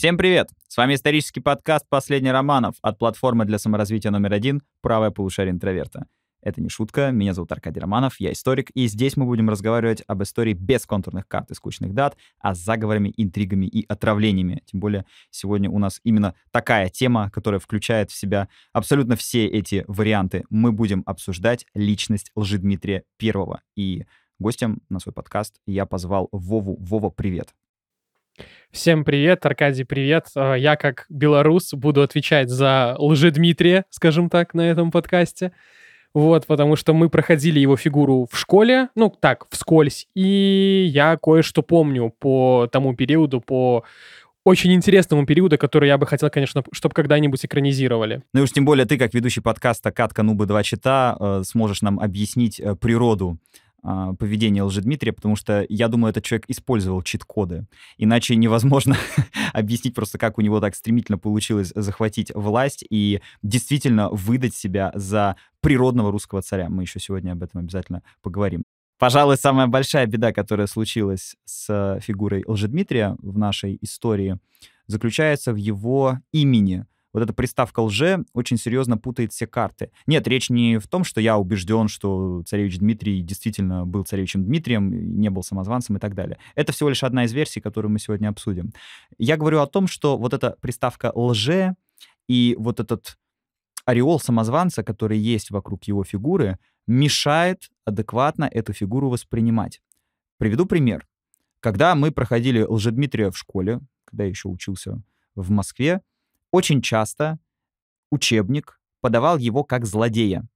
Всем привет! С вами исторический подкаст «Последний романов» от платформы для саморазвития номер один «Правое полушарие интроверта». Это не шутка, меня зовут Аркадий Романов, я историк, и здесь мы будем разговаривать об истории без контурных карт и скучных дат, а с заговорами, интригами и отравлениями. Тем более сегодня у нас именно такая тема, которая включает в себя абсолютно все эти варианты. Мы будем обсуждать личность Лжедмитрия Первого. И гостем на свой подкаст я позвал Вову. Вова, привет. Всем привет, Аркадий, привет. А, я, как белорус, буду отвечать за лжедмитрия, скажем так, на этом подкасте. Вот, потому что мы проходили его фигуру в школе, ну, так, вскользь, и я кое-что помню по тому периоду, по очень интересному периоду, который я бы хотел, конечно, чтобы когда-нибудь экранизировали. Ну и уж тем более ты, как ведущий подкаста «Катка Нубы Два Чита», э, сможешь нам объяснить э, природу поведение Лжедмитрия, потому что, я думаю, этот человек использовал чит-коды. Иначе невозможно объяснить просто, как у него так стремительно получилось захватить власть и действительно выдать себя за природного русского царя. Мы еще сегодня об этом обязательно поговорим. Пожалуй, самая большая беда, которая случилась с фигурой Лжедмитрия в нашей истории, заключается в его имени — вот эта приставка лже очень серьезно путает все карты. Нет, речь не в том, что я убежден, что царевич Дмитрий действительно был царевичем Дмитрием, не был самозванцем и так далее. Это всего лишь одна из версий, которую мы сегодня обсудим. Я говорю о том, что вот эта приставка лже и вот этот ореол самозванца, который есть вокруг его фигуры, мешает адекватно эту фигуру воспринимать. Приведу пример. Когда мы проходили Лжедмитрия в школе, когда я еще учился в Москве, очень часто учебник подавал его как злодея.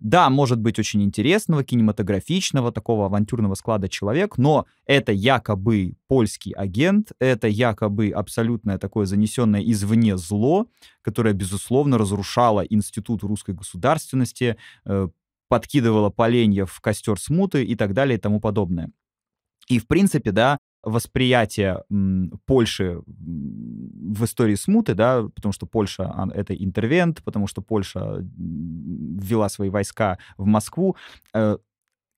Да, может быть очень интересного, кинематографичного, такого авантюрного склада человек, но это якобы польский агент, это якобы абсолютное такое занесенное извне зло, которое, безусловно, разрушало институт русской государственности, э, подкидывало поленья в костер смуты и так далее и тому подобное. И, в принципе, да, восприятие Польши в истории смуты, да, потому что Польша — это интервент, потому что Польша ввела свои войска в Москву, э,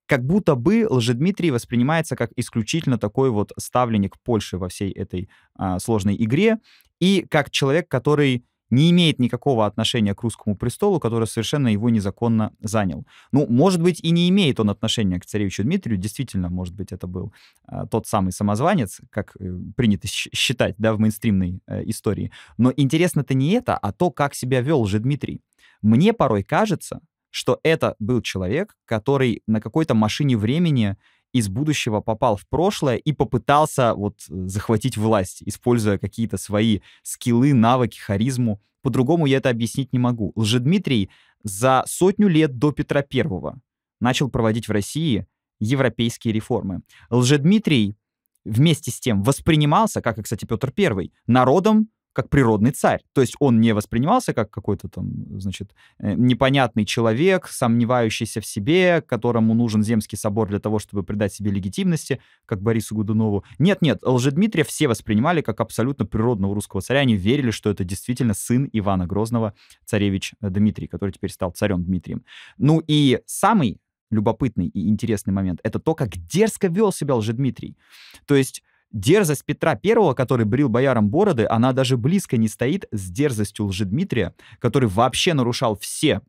как будто бы Лжедмитрий воспринимается как исключительно такой вот ставленник Польши во всей этой а, сложной игре, и как человек, который не имеет никакого отношения к русскому престолу, который совершенно его незаконно занял. Ну, может быть, и не имеет он отношения к царевичу Дмитрию, действительно, может быть, это был а, тот самый самозванец, как э, принято считать, да, в мейнстримной э, истории. Но интересно-то не это, а то, как себя вел же Дмитрий. Мне порой кажется, что это был человек, который на какой-то машине времени из будущего попал в прошлое и попытался вот захватить власть, используя какие-то свои скиллы, навыки, харизму. По-другому я это объяснить не могу. Лжедмитрий за сотню лет до Петра Первого начал проводить в России европейские реформы. Лжедмитрий вместе с тем воспринимался, как и, кстати, Петр Первый, народом как природный царь. То есть он не воспринимался как какой-то там, значит, э, непонятный человек, сомневающийся в себе, которому нужен Земский собор для того, чтобы придать себе легитимности, как Борису Годунову. Нет-нет, Лжедмитрия все воспринимали как абсолютно природного русского царя. Они верили, что это действительно сын Ивана Грозного, царевич э, Дмитрий, который теперь стал царем Дмитрием. Ну и самый любопытный и интересный момент — это то, как дерзко вел себя Лжедмитрий. То есть Дерзость Петра I, который брил боярам бороды, она даже близко не стоит с дерзостью Лжедмитрия, который вообще нарушал все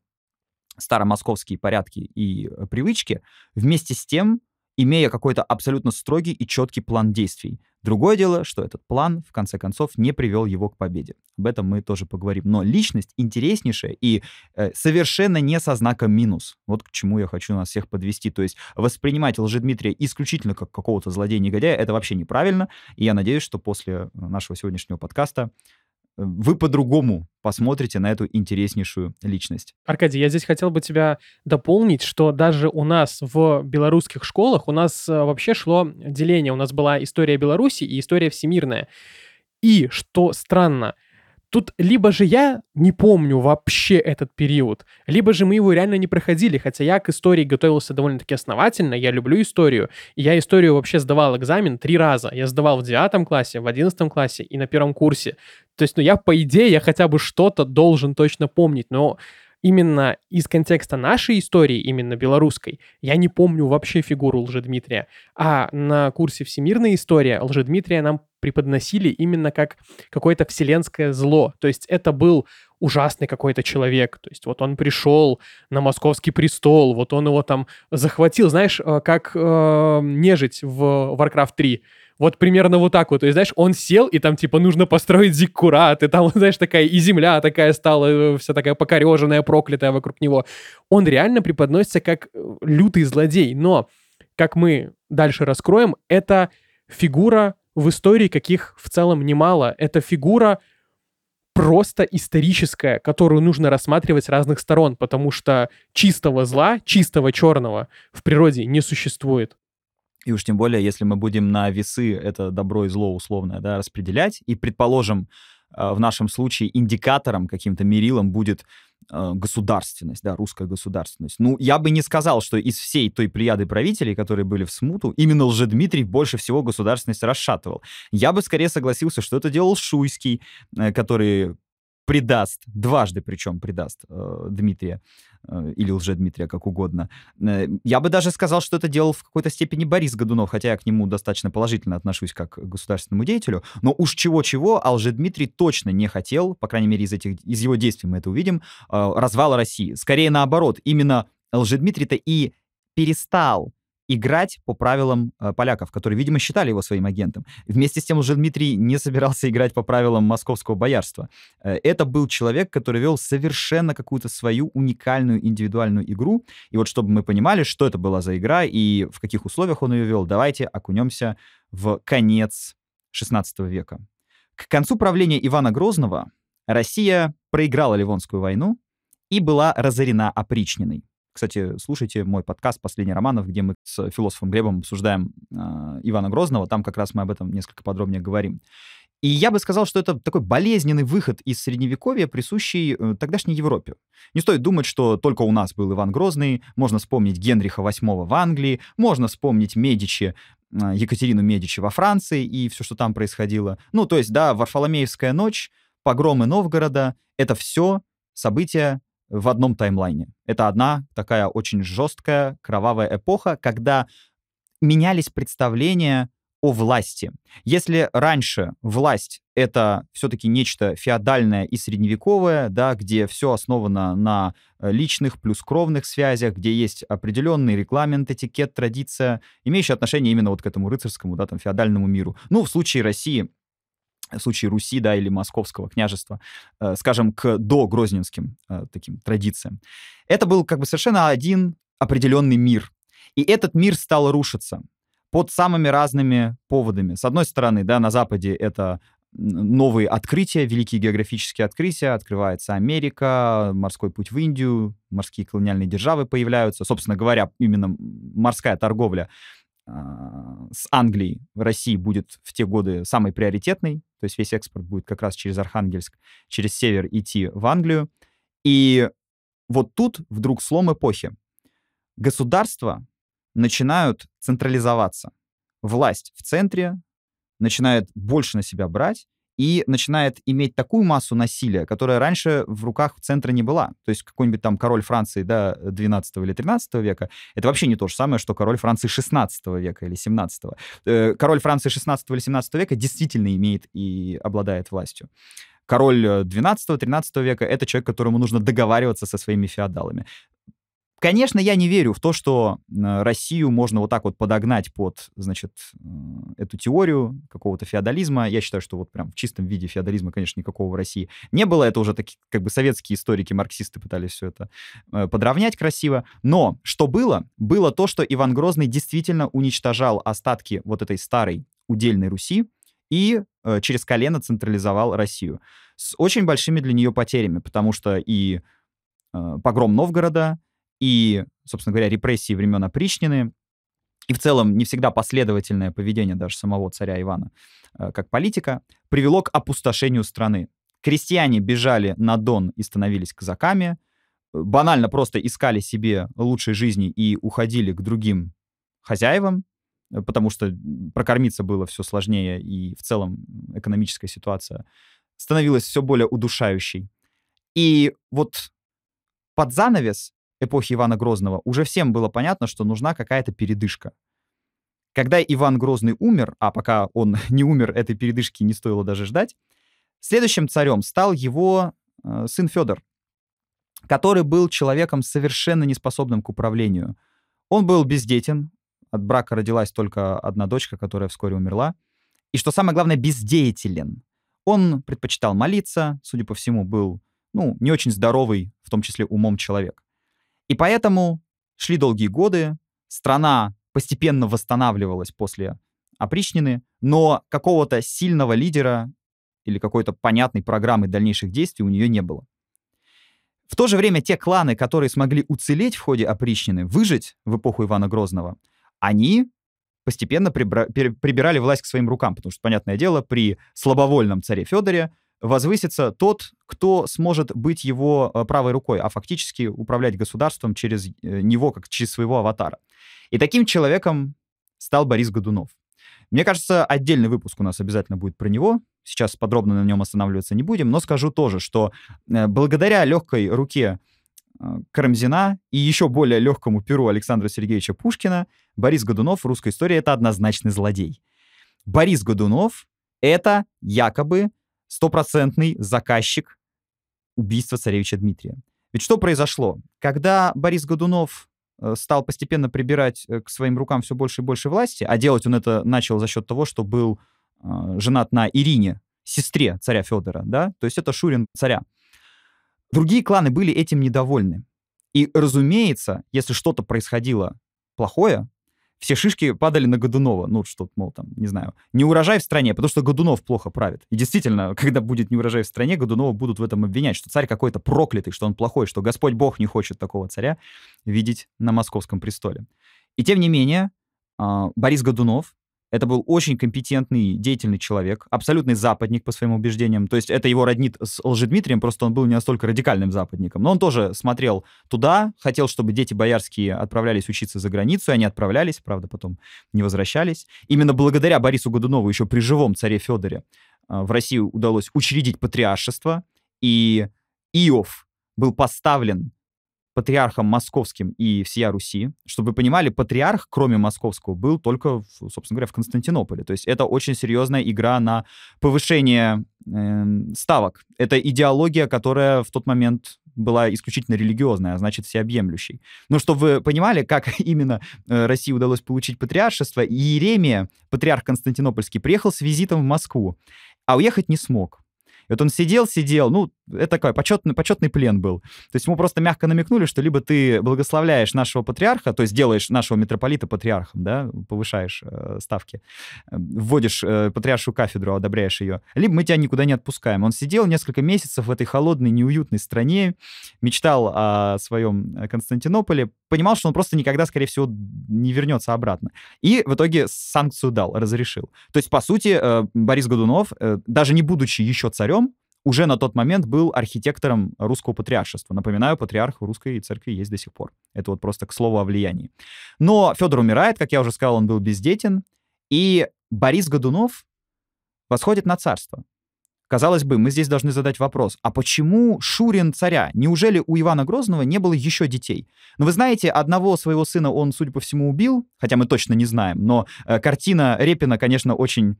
старомосковские порядки и э, привычки, вместе с тем имея какой-то абсолютно строгий и четкий план действий. Другое дело, что этот план, в конце концов, не привел его к победе. Об этом мы тоже поговорим. Но личность интереснейшая и э, совершенно не со знаком минус. Вот к чему я хочу нас всех подвести. То есть воспринимать Лжедмитрия исключительно как какого-то злодея-негодяя, это вообще неправильно. И я надеюсь, что после нашего сегодняшнего подкаста вы по-другому посмотрите на эту интереснейшую личность. Аркадий, я здесь хотел бы тебя дополнить, что даже у нас в белорусских школах у нас э, вообще шло деление. У нас была история Беларуси и история всемирная. И, что странно, Тут либо же я не помню вообще этот период, либо же мы его реально не проходили, хотя я к истории готовился довольно-таки основательно, я люблю историю, и я историю вообще сдавал экзамен три раза. Я сдавал в девятом классе, в одиннадцатом классе и на первом курсе. То есть, ну, я, по идее, я хотя бы что-то должен точно помнить, но именно из контекста нашей истории, именно белорусской, я не помню вообще фигуру Лжедмитрия. А на курсе «Всемирная история» Лжедмитрия нам преподносили именно как какое-то вселенское зло. То есть это был ужасный какой-то человек. То есть вот он пришел на московский престол, вот он его там захватил. Знаешь, э, как э, нежить в Warcraft 3 вот примерно вот так вот. То есть, знаешь, он сел, и там, типа, нужно построить зиккурат, и там, знаешь, такая и земля такая стала, э, вся такая покореженная, проклятая вокруг него. Он реально преподносится как э, лютый злодей. Но, как мы дальше раскроем, это фигура в истории, каких в целом немало. Это фигура просто историческая, которую нужно рассматривать с разных сторон, потому что чистого зла, чистого черного в природе не существует. И уж тем более, если мы будем на весы это добро и зло условное да, распределять, и, предположим, э, в нашем случае индикатором, каким-то мерилом будет э, государственность, да, русская государственность. Ну, я бы не сказал, что из всей той плеяды правителей, которые были в смуту, именно Лжедмитрий больше всего государственность расшатывал. Я бы скорее согласился, что это делал Шуйский, э, который предаст, дважды причем предаст э, Дмитрия э, или лже-Дмитрия, как угодно. Э, я бы даже сказал, что это делал в какой-то степени Борис Годунов, хотя я к нему достаточно положительно отношусь как к государственному деятелю, но уж чего-чего, а лже-Дмитрий точно не хотел, по крайней мере, из, этих, из его действий мы это увидим, э, развала России. Скорее наоборот, именно лже-Дмитрий-то и перестал играть по правилам э, поляков, которые, видимо, считали его своим агентом. Вместе с тем уже Дмитрий не собирался играть по правилам московского боярства. Э, это был человек, который вел совершенно какую-то свою уникальную индивидуальную игру. И вот чтобы мы понимали, что это была за игра и в каких условиях он ее вел, давайте окунемся в конец XVI века. К концу правления Ивана Грозного Россия проиграла Ливонскую войну и была разорена опричниной. Кстати, слушайте мой подкаст «Последний романов», где мы с философом Глебом обсуждаем э, Ивана Грозного. Там как раз мы об этом несколько подробнее говорим. И я бы сказал, что это такой болезненный выход из Средневековья, присущий э, тогдашней Европе. Не стоит думать, что только у нас был Иван Грозный, можно вспомнить Генриха VIII в Англии, можно вспомнить Медичи, э, Екатерину Медичи во Франции и все, что там происходило. Ну, то есть, да, Варфоломеевская ночь, погромы Новгорода — это все события в одном таймлайне. Это одна такая очень жесткая, кровавая эпоха, когда менялись представления о власти. Если раньше власть — это все-таки нечто феодальное и средневековое, да, где все основано на э, личных плюс кровных связях, где есть определенный регламент, этикет, традиция, имеющая отношение именно вот к этому рыцарскому, да, там, феодальному миру. Ну, в случае России в случае Руси, да, или Московского княжества, э, скажем, к догрозненским э, таким традициям. Это был как бы совершенно один определенный мир. И этот мир стал рушиться под самыми разными поводами. С одной стороны, да, на Западе это новые открытия, великие географические открытия, открывается Америка, морской путь в Индию, морские колониальные державы появляются. Собственно говоря, именно морская торговля с Англией в России будет в те годы самый приоритетный, то есть весь экспорт будет как раз через Архангельск, через север идти в Англию. И вот тут вдруг слом эпохи. Государства начинают централизоваться. Власть в центре начинает больше на себя брать, и начинает иметь такую массу насилия, которая раньше в руках центра не была. То есть какой-нибудь там король Франции да, 12 или 13 века, это вообще не то же самое, что король Франции 16 века или 17. Э, король Франции 16 или 17 века действительно имеет и обладает властью. Король 12-13 века — это человек, которому нужно договариваться со своими феодалами. Конечно, я не верю в то, что Россию можно вот так вот подогнать под, значит, э, эту теорию какого-то феодализма. Я считаю, что вот прям в чистом виде феодализма, конечно, никакого в России не было. Это уже такие, как бы, советские историки, марксисты пытались все это э, подровнять красиво. Но что было? Было то, что Иван Грозный действительно уничтожал остатки вот этой старой удельной Руси и э, через колено централизовал Россию. С очень большими для нее потерями, потому что и погром Новгорода, и, собственно говоря, репрессии времен опричнины, и в целом не всегда последовательное поведение даже самого царя Ивана э, как политика, привело к опустошению страны. Крестьяне бежали на Дон и становились казаками, банально просто искали себе лучшей жизни и уходили к другим хозяевам, э, потому что прокормиться было все сложнее, и в целом экономическая ситуация становилась все более удушающей. И вот под занавес эпохи Ивана Грозного уже всем было понятно, что нужна какая-то передышка. Когда Иван Грозный умер, а пока он не умер, этой передышки не стоило даже ждать, следующим царем стал его э, сын Федор, который был человеком совершенно неспособным к управлению. Он был бездетен, от брака родилась только одна дочка, которая вскоре умерла. И что самое главное, бездеятелен. Он предпочитал молиться, судя по всему, был, ну, не очень здоровый, в том числе умом человек. И поэтому шли долгие годы, страна постепенно восстанавливалась после опричнины, но какого-то сильного лидера или какой-то понятной программы дальнейших действий у нее не было. В то же время те кланы, которые смогли уцелеть в ходе опричнины, выжить в эпоху Ивана Грозного, они постепенно прибра- прибирали власть к своим рукам, потому что, понятное дело, при слабовольном царе Федоре возвысится тот, кто сможет быть его э, правой рукой, а фактически управлять государством через э, него, как через своего аватара. И таким человеком стал Борис Годунов. Мне кажется, отдельный выпуск у нас обязательно будет про него. Сейчас подробно на нем останавливаться не будем, но скажу тоже, что э, благодаря легкой руке Карамзина и еще более легкому перу Александра Сергеевича Пушкина Борис Годунов в русской истории — это однозначный злодей. Борис Годунов — это якобы стопроцентный заказчик убийства царевича Дмитрия. Ведь что произошло? Когда Борис Годунов Э, стал постепенно прибирать э, к своим рукам все больше и больше власти, а делать он это начал за счет того, что был э, женат на Ирине, сестре царя Федора, да, то есть это Шурин царя. Другие кланы были этим недовольны. И, разумеется, если что-то происходило плохое, все шишки падали на Годунова. Ну, что мол, там, не знаю, не урожай в стране, потому что Годунов плохо правит. И действительно, когда будет не урожай в стране, Годунова будут в этом обвинять, что царь какой-то проклятый, что он плохой, что Господь Бог не хочет такого царя видеть на московском престоле. И тем не менее, а, Борис Годунов это был очень компетентный, деятельный человек, абсолютный западник по своим убеждениям. То есть это его роднит с Лжедмитрием, просто он был не настолько радикальным западником. Но он тоже смотрел туда, хотел, чтобы дети боярские отправлялись учиться за границу, и они отправлялись, правда, потом не возвращались. Именно благодаря Борису Годунову еще при живом царе Федоре а, в России удалось учредить патриаршество, и Иов был поставлен патриархом московским и всея Руси. Чтобы вы понимали, патриарх, кроме московского, был только, собственно говоря, в Константинополе. То есть это очень серьезная игра на повышение э, ставок. Это идеология, которая в тот момент была исключительно религиозная, а значит, всеобъемлющей. Но чтобы вы понимали, как именно э, России удалось получить патриаршество, Иеремия, патриарх Константинопольский, приехал с визитом в Москву, а уехать не смог. И вот он сидел, сидел, ну, это такой почетный, почетный плен был. То есть ему просто мягко намекнули, что либо ты благословляешь нашего патриарха, то есть делаешь нашего митрополита патриархом, да, повышаешь э, ставки, э, вводишь э, патриаршую кафедру, одобряешь ее, либо мы тебя никуда не отпускаем. Он сидел несколько месяцев в этой холодной, неуютной стране, мечтал о своем э, Константинополе, понимал, что он просто никогда, скорее всего, не вернется обратно. И в итоге санкцию дал, разрешил. То есть, по сути, э, Борис Годунов, э, даже не будучи еще царем, уже на тот момент был архитектором русского патриаршества. Напоминаю, патриарх в русской церкви есть до сих пор. Это вот просто к слову о влиянии. Но Федор умирает, как я уже сказал, он был бездетен, и Борис Годунов восходит на царство. Казалось бы, мы здесь должны задать вопрос, а почему Шурин царя? Неужели у Ивана Грозного не было еще детей? Ну, вы знаете, одного своего сына он, судя по всему, убил, хотя мы точно не знаем, но э, картина Репина, конечно, очень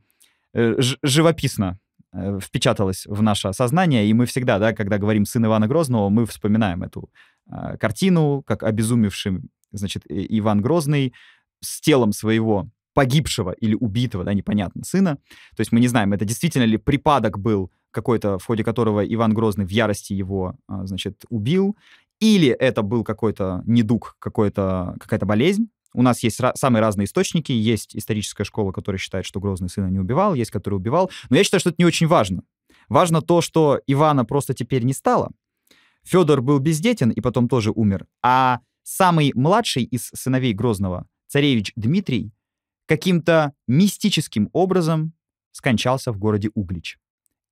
э, живописно э, впечаталась в наше сознание, и мы всегда, да, когда говорим «сын Ивана Грозного», мы вспоминаем эту э, картину, как обезумевший, значит, Иван Грозный с телом своего погибшего или убитого, да, непонятно, сына. То есть мы не знаем, это действительно ли припадок был какой-то, в ходе которого Иван Грозный в ярости его, а, значит, убил, или это был какой-то недуг, какой-то, какая-то болезнь. У нас есть ra- самые разные источники. Есть историческая школа, которая считает, что Грозный сына не убивал, есть, который убивал. Но я считаю, что это не очень важно. Важно то, что Ивана просто теперь не стало. Федор был бездетен и потом тоже умер. А самый младший из сыновей Грозного, царевич Дмитрий, каким-то мистическим образом скончался в городе Углич.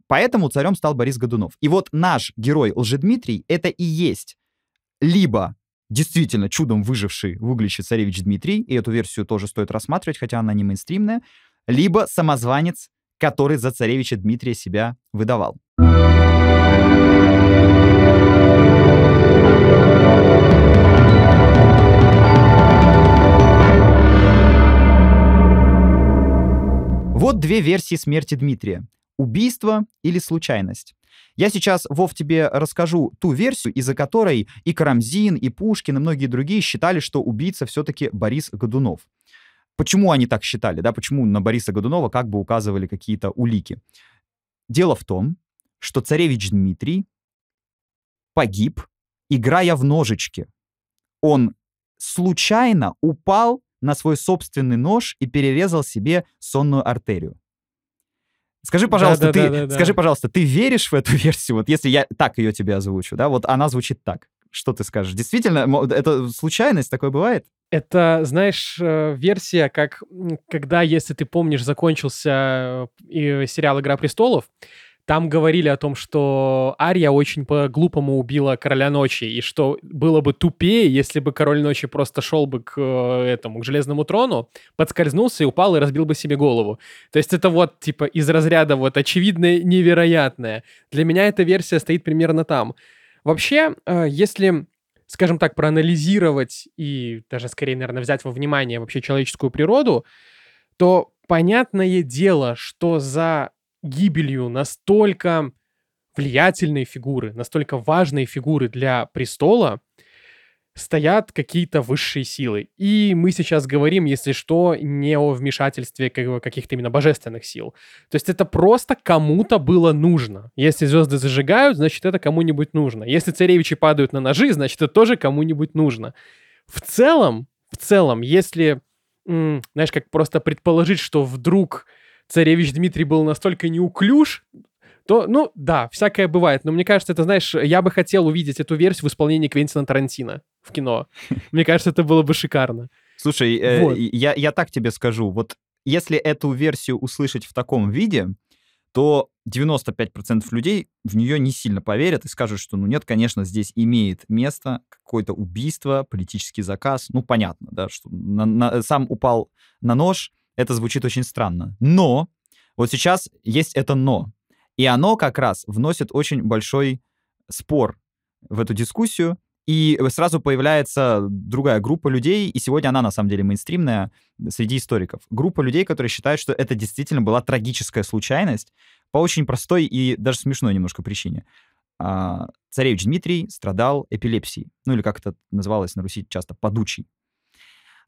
Поэтому царем стал Борис Годунов. И вот наш герой Лжедмитрий — это и есть либо действительно чудом выживший в Угличе царевич Дмитрий, и эту версию тоже стоит рассматривать, хотя она не мейнстримная, либо самозванец, который за царевича Дмитрия себя выдавал. Вот две версии смерти Дмитрия. Убийство или случайность. Я сейчас, Вов, тебе расскажу ту версию, из-за которой и Карамзин, и Пушкин, и многие другие считали, что убийца все-таки Борис Годунов. Почему они так считали, да, почему на Бориса Годунова как бы указывали какие-то улики? Дело в том, что царевич Дмитрий погиб, играя в ножички. Он случайно упал на свой собственный нож и перерезал себе сонную артерию. Скажи, пожалуйста, Да, да, ты, да, да, да. скажи, пожалуйста, ты веришь в эту версию? Вот если я так ее тебе озвучу, да, вот она звучит так. Что ты скажешь? Действительно, это случайность такое бывает? Это, знаешь, э, версия, как когда, если ты помнишь, закончился э, и сериал «Игра престолов», там говорили о том, что Ария очень по-глупому убила Короля Ночи, и что было бы тупее, если бы Король Ночи просто шел бы к э, этому, к Железному трону, подскользнулся и упал и разбил бы себе голову. То есть это вот, типа, из разряда вот очевидное невероятное. Для меня эта версия стоит примерно там. Вообще, э, если скажем так, проанализировать и даже скорее, наверное, взять во внимание вообще человеческую природу, то понятное дело, что за гибелью настолько влиятельной фигуры, настолько важной фигуры для престола стоят какие-то высшие силы. И мы сейчас говорим, если что, не о вмешательстве каких-то именно божественных сил. То есть это просто кому-то было нужно. Если звезды зажигают, значит, это кому-нибудь нужно. Если царевичи падают на ножи, значит, это тоже кому-нибудь нужно. В целом, в целом, если, знаешь, как просто предположить, что вдруг царевич Дмитрий был настолько неуклюж, то, ну, да, всякое бывает. Но мне кажется, это, знаешь, я бы хотел увидеть эту версию в исполнении Квентина Тарантино в кино. Мне кажется, это было бы шикарно. Слушай, э, Вот. я, я так тебе скажу. Вот если эту версию услышать в таком виде, то 95% людей в нее не сильно поверят и скажут, что, ну нет, конечно, здесь имеет место какое-то убийство, политический заказ. Ну, понятно, да, что на- на- сам упал на нож, это звучит очень странно. Но вот сейчас есть это «но». И оно как раз вносит очень большой спор в эту дискуссию, и сразу появляется другая группа людей, и сегодня она на самом деле мейнстримная среди историков. Группа людей, которые считают, что это действительно была трагическая случайность по очень простой и даже смешной немножко причине. А, Царевич Дмитрий страдал эпилепсией, ну или как это называлось на Руси часто, подучий.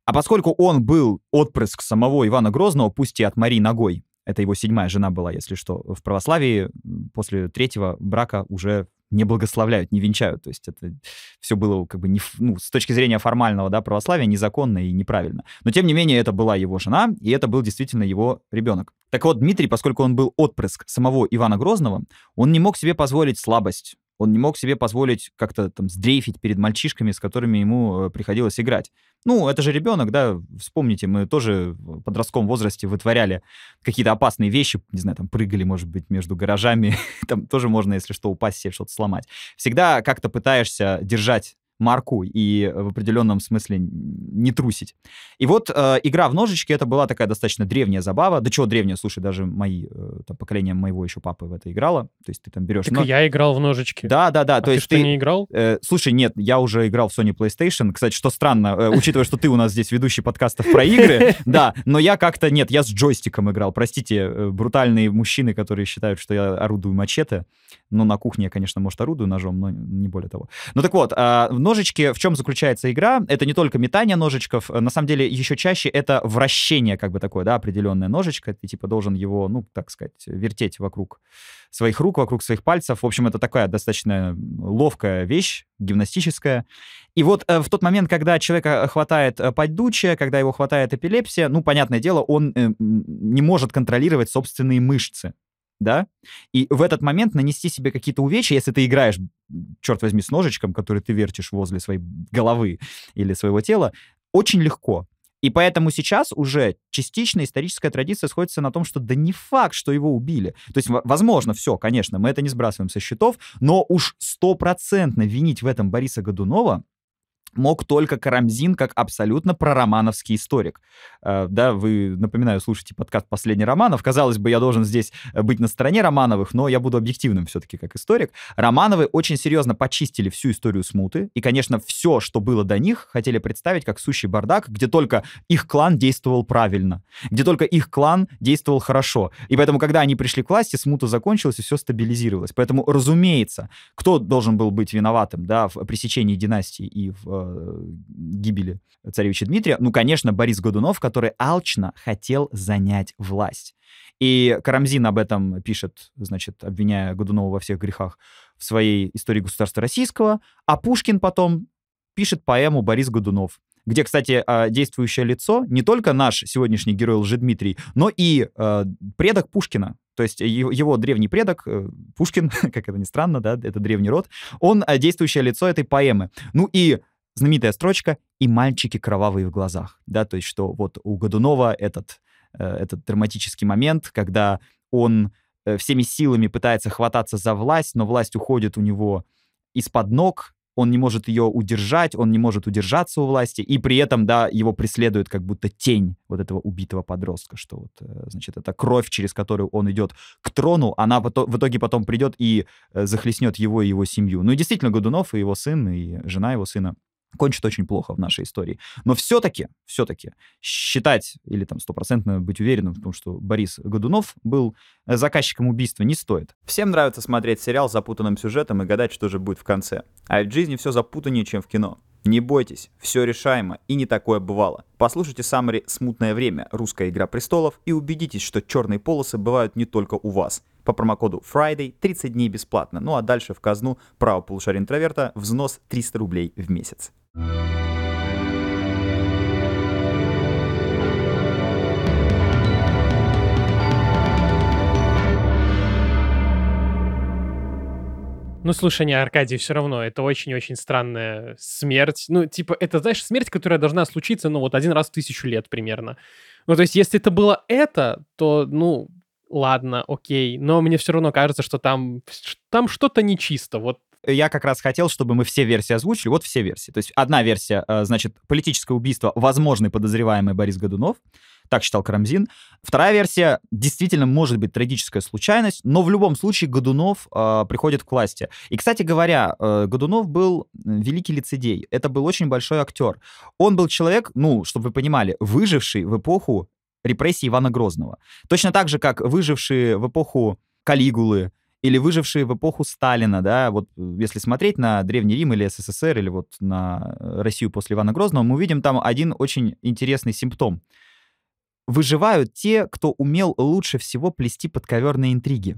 А поскольку он был отпрыск самого Ивана Грозного, пусть и от Марии Ногой, это его седьмая жена была, если что, в православии после третьего брака уже не благословляют, не венчают. То есть это все было как бы не, ну, с точки зрения формального да, православия незаконно и неправильно. Но тем не менее это была его жена, и это был действительно его ребенок. Так вот, Дмитрий, поскольку он был отпрыск самого Ивана Грозного, он не мог себе позволить слабость, он не мог себе позволить как-то там сдрейфить перед мальчишками, с которыми ему э, приходилось играть. Ну, это же ребенок, да, вспомните, мы тоже в подростковом возрасте вытворяли какие-то опасные вещи, не знаю, там прыгали, может быть, между гаражами, там тоже можно, если что, упасть себе что-то сломать. Всегда как-то пытаешься держать марку и в определенном смысле не трусить. И вот э, игра в ножички это была такая достаточно древняя забава. Да чего древняя, слушай, даже мои, э, там, поколение моего еще папы в это играло. То есть ты там берешь... Так но- я играл в ножички. Да, да, да. А то ты есть что, ты... не играл? Э, слушай, нет, я уже играл в Sony PlayStation. Кстати, что странно, э, учитывая, что ты у нас здесь ведущий подкастов про игры, да, но я как-то, нет, я с джойстиком играл. Простите, э, брутальные мужчины, которые считают, что я орудую мачете. Ну, на кухне я, конечно, может, орудую ножом, но не более того. Ну, так вот, а, в ножичке в чем заключается игра? Это не только метание ножичков, э, на самом деле еще чаще это вращение, как бы такое, да, определенное ножичко. Ты, типа, должен его, ну, так сказать, вертеть вокруг своих рук, вокруг своих пальцев. В общем, это такая достаточно ловкая вещь, гимнастическая. И вот э, в тот момент, когда человека хватает э, поддучие, когда его хватает эпилепсия, ну, понятное дело, он э, не может контролировать собственные мышцы, да? И в этот момент нанести себе какие-то увечья, если ты играешь, черт возьми, с ножичком, который ты вертишь возле своей головы или своего тела, очень легко. И поэтому сейчас уже частично историческая традиция сходится на том, что да не факт, что его убили. То есть, возможно, все, конечно, мы это не сбрасываем со счетов, но уж стопроцентно винить в этом Бориса Годунова мог только Карамзин как абсолютно проромановский историк. Э, да, вы, напоминаю, слушайте подкаст «Последний Романов». Казалось бы, я должен здесь э, быть на стороне Романовых, но я буду объективным все-таки как историк. Романовы очень серьезно почистили всю историю смуты, и, конечно, все, что было до них, хотели представить как сущий бардак, где только их клан действовал правильно, где только их клан действовал хорошо. И поэтому, когда они пришли к власти, смута закончилась, и все стабилизировалось. Поэтому, разумеется, кто должен был быть виноватым да, в пресечении династии и в э, гибели царевича Дмитрия? Ну, конечно, Борис Годунов, который алчно хотел занять власть. И Карамзин об этом пишет, значит, обвиняя Годунова во всех грехах в своей истории государства российского, а Пушкин потом пишет поэму «Борис Годунов», где, кстати, а, действующее лицо не только наш сегодняшний герой Лжедмитрий, но и э, предок Пушкина, то есть его, древний предок, э, Пушкин, как это ни странно, да, это древний род, он действующее лицо этой поэмы. Ну и знаменитая строчка «И мальчики кровавые в глазах», да, то есть что вот у Годунова этот, э, этот драматический момент, когда он э, всеми силами пытается хвататься за власть, но власть уходит у него из-под ног, он не может ее удержать, он не может удержаться у власти, и при этом, да, его преследует как будто тень вот этого убитого подростка, что вот, э, значит, эта кровь, через которую он идет к трону, она в итоге потом придет и захлестнет его и его семью. Ну и действительно, Годунов и его сын, и жена его сына кончит очень плохо в нашей истории. Но все-таки, все-таки считать или там стопроцентно быть уверенным в том, что Борис Годунов был э, заказчиком убийства, не стоит. Всем нравится смотреть сериал с запутанным сюжетом и гадать, что же будет в конце. А в жизни все запутаннее, чем в кино. Не бойтесь, все решаемо и не такое бывало. Послушайте саммари «Смутное время. Русская игра престолов» и убедитесь, что черные полосы бывают не только у вас. По промокоду FRIDAY 30 дней бесплатно. Ну а дальше в казну право полушария интроверта взнос 300 рублей в месяц. Ну, слушай, не, Аркадий, все равно, это очень-очень странная смерть. Ну, типа, это, знаешь, смерть, которая должна случиться, ну, вот один раз в тысячу лет примерно. Ну, то есть, если это было это, то, ну, ладно, окей. Но мне все равно кажется, что там, там что-то нечисто. Вот я как раз хотел, чтобы мы все версии озвучили. Вот все версии. То есть одна версия, э, значит, политическое убийство, возможный подозреваемый Борис Годунов. Так считал Карамзин. Вторая версия, действительно, может быть трагическая случайность, но в любом случае Годунов э, приходит к власти. И, кстати говоря, э, Годунов был великий лицедей. Это был очень большой актер. Он был человек, ну, чтобы вы понимали, выживший в эпоху репрессий Ивана Грозного. Точно так же, как выжившие в эпоху Калигулы, или выжившие в эпоху Сталина, да, вот э, если смотреть на Древний Рим или СССР, или вот на э, Россию после Ивана Грозного, мы увидим там один очень интересный симптом. Выживают те, кто умел лучше всего плести подковерные интриги.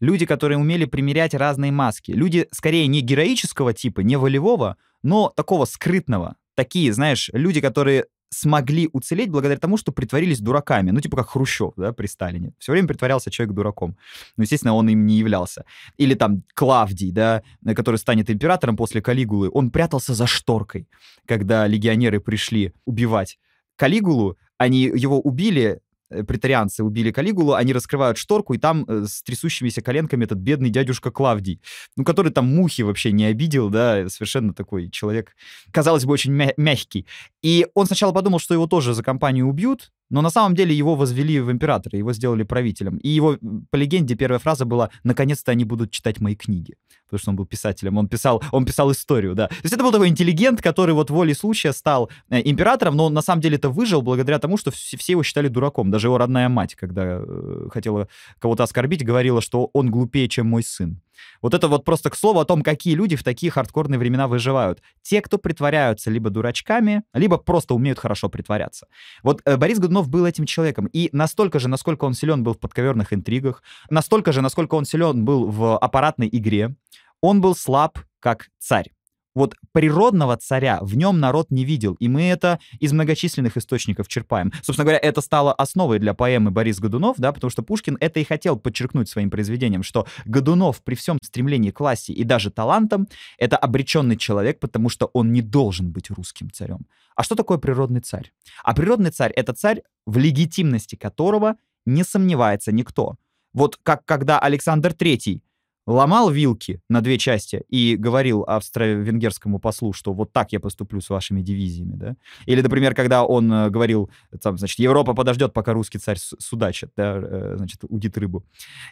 Люди, которые умели примерять разные маски. Люди, скорее, не героического типа, не волевого, но такого скрытного. Такие, знаешь, люди, которые смогли уцелеть благодаря тому, что притворились дураками. Ну, типа как Хрущев, да, при Сталине. Все время притворялся человек дураком. Ну, естественно, он им не являлся. Или там Клавдий, да, который станет императором после Калигулы. Он прятался за шторкой, когда легионеры пришли убивать Калигулу. Они его убили, претарианцы убили Калигулу, они раскрывают шторку, и там э, с трясущимися коленками этот бедный дядюшка Клавдий, ну, который там мухи вообще не обидел, да, совершенно такой человек, казалось бы, очень мя- мягкий. И он сначала подумал, что его тоже за компанию убьют, но на самом деле его возвели в императора, его сделали правителем. И его, по легенде, первая фраза была «наконец-то они будут читать мои книги». Потому что он был писателем, он писал, он писал историю, да. То есть это был такой интеллигент, который вот волей случая стал э, императором, но он на самом деле это выжил благодаря тому, что все, его считали дураком. Даже его родная мать, когда э, хотела кого-то оскорбить, говорила, что он глупее, чем мой сын. Вот это вот просто к слову о том, какие люди в такие хардкорные времена выживают. Те, кто притворяются либо дурачками, либо просто умеют хорошо притворяться. Вот э, Борис Годунов был этим человеком. И настолько же, насколько он силен был в подковерных интригах, настолько же, насколько он силен был в аппаратной игре, он был слаб как царь. Вот природного царя в нем народ не видел, и мы это из многочисленных источников черпаем. Собственно говоря, это стало основой для поэмы Борис Годунов, да, потому что Пушкин это и хотел подчеркнуть своим произведением, что Годунов при всем стремлении к власти и даже талантам это обреченный человек, потому что он не должен быть русским царем. А что такое природный царь? А природный царь — это царь, в легитимности которого не сомневается никто. Вот как когда Александр III ломал вилки на две части и говорил австро-венгерскому послу, что вот так я поступлю с вашими дивизиями, да? Или, например, когда он э, говорил, там, значит, Европа подождет, пока русский царь судачит, да, э, значит, удит рыбу.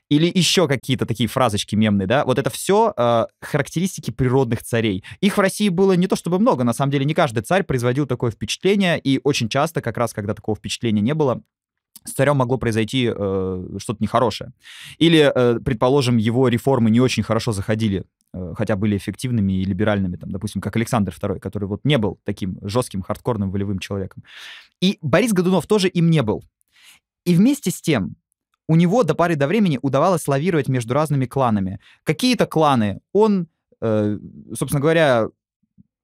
Или еще какие-то такие фразочки мемные, да? Вот это все э, характеристики природных царей. Их в России было не то чтобы много, на самом деле не каждый царь производил такое впечатление, и очень часто, как раз когда такого впечатления не было, с царем могло произойти э, что-то нехорошее. Или, э, предположим, его реформы не очень хорошо заходили, э, хотя были эффективными и либеральными, там, допустим, как Александр II, который вот не был таким жестким, хардкорным, волевым человеком. И Борис Годунов тоже им не был. И вместе с тем у него до пары до времени удавалось лавировать между разными кланами. Какие-то кланы он, э, собственно говоря,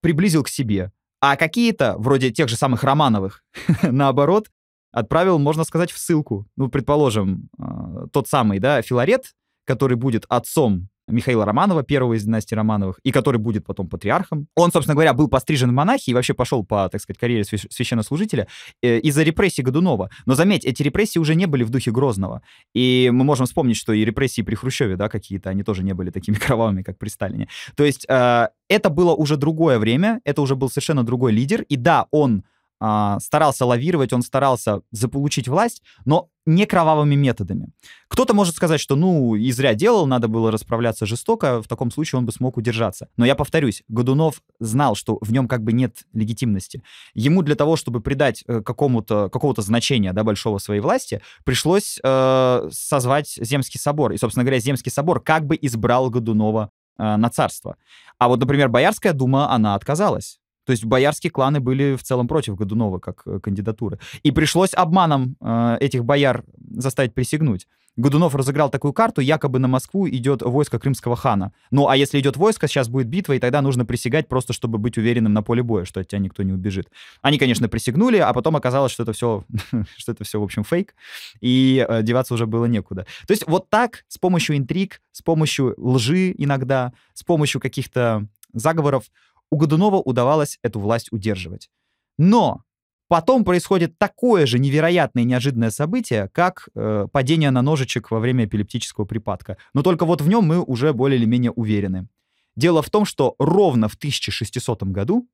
приблизил к себе, а какие-то, вроде тех же самых Романовых, наоборот, отправил, можно сказать, в ссылку. Ну, предположим, э, тот самый, да, Филарет, который будет отцом Михаила Романова, первого из династии Романовых, и который будет потом патриархом. Он, собственно говоря, был пострижен в монахи и вообще пошел по, так сказать, карьере священнослужителя э, из-за репрессий Годунова. Но заметь, эти репрессии уже не были в духе Грозного. И мы можем вспомнить, что и репрессии при Хрущеве, да, какие-то, они тоже не были такими кровавыми, как при Сталине. То есть э, это было уже другое время, это уже был совершенно другой лидер, и да, он а, старался лавировать, он старался заполучить власть, но не кровавыми методами. Кто-то может сказать, что ну и зря делал, надо было расправляться жестоко, в таком случае он бы смог удержаться. Но я повторюсь, Годунов знал, что в нем как бы нет легитимности. Ему для того, чтобы придать э, какому-то, какого-то значения да, большого своей власти, пришлось э, созвать Земский собор. И, собственно говоря, Земский собор как бы избрал Годунова э, на царство. А вот, например, Боярская дума, она отказалась. То есть боярские кланы были в целом против Годунова как э, кандидатуры. И пришлось обманом э, этих бояр заставить присягнуть. Годунов разыграл такую карту, якобы на Москву идет войско крымского хана. Ну, а если идет войско, сейчас будет битва, и тогда нужно присягать просто, чтобы быть уверенным на поле боя, что от тебя никто не убежит. Они, конечно, присягнули, а потом оказалось, что это все, что это все, в общем, фейк, и э, деваться уже было некуда. То есть вот так, с помощью интриг, с помощью лжи иногда, с помощью каких-то заговоров у Годунова удавалось эту власть удерживать. Но потом происходит такое же невероятное и неожиданное событие, как э, падение на ножичек во время эпилептического припадка. Но только вот в нем мы уже более или менее уверены. Дело в том, что ровно в 1600 году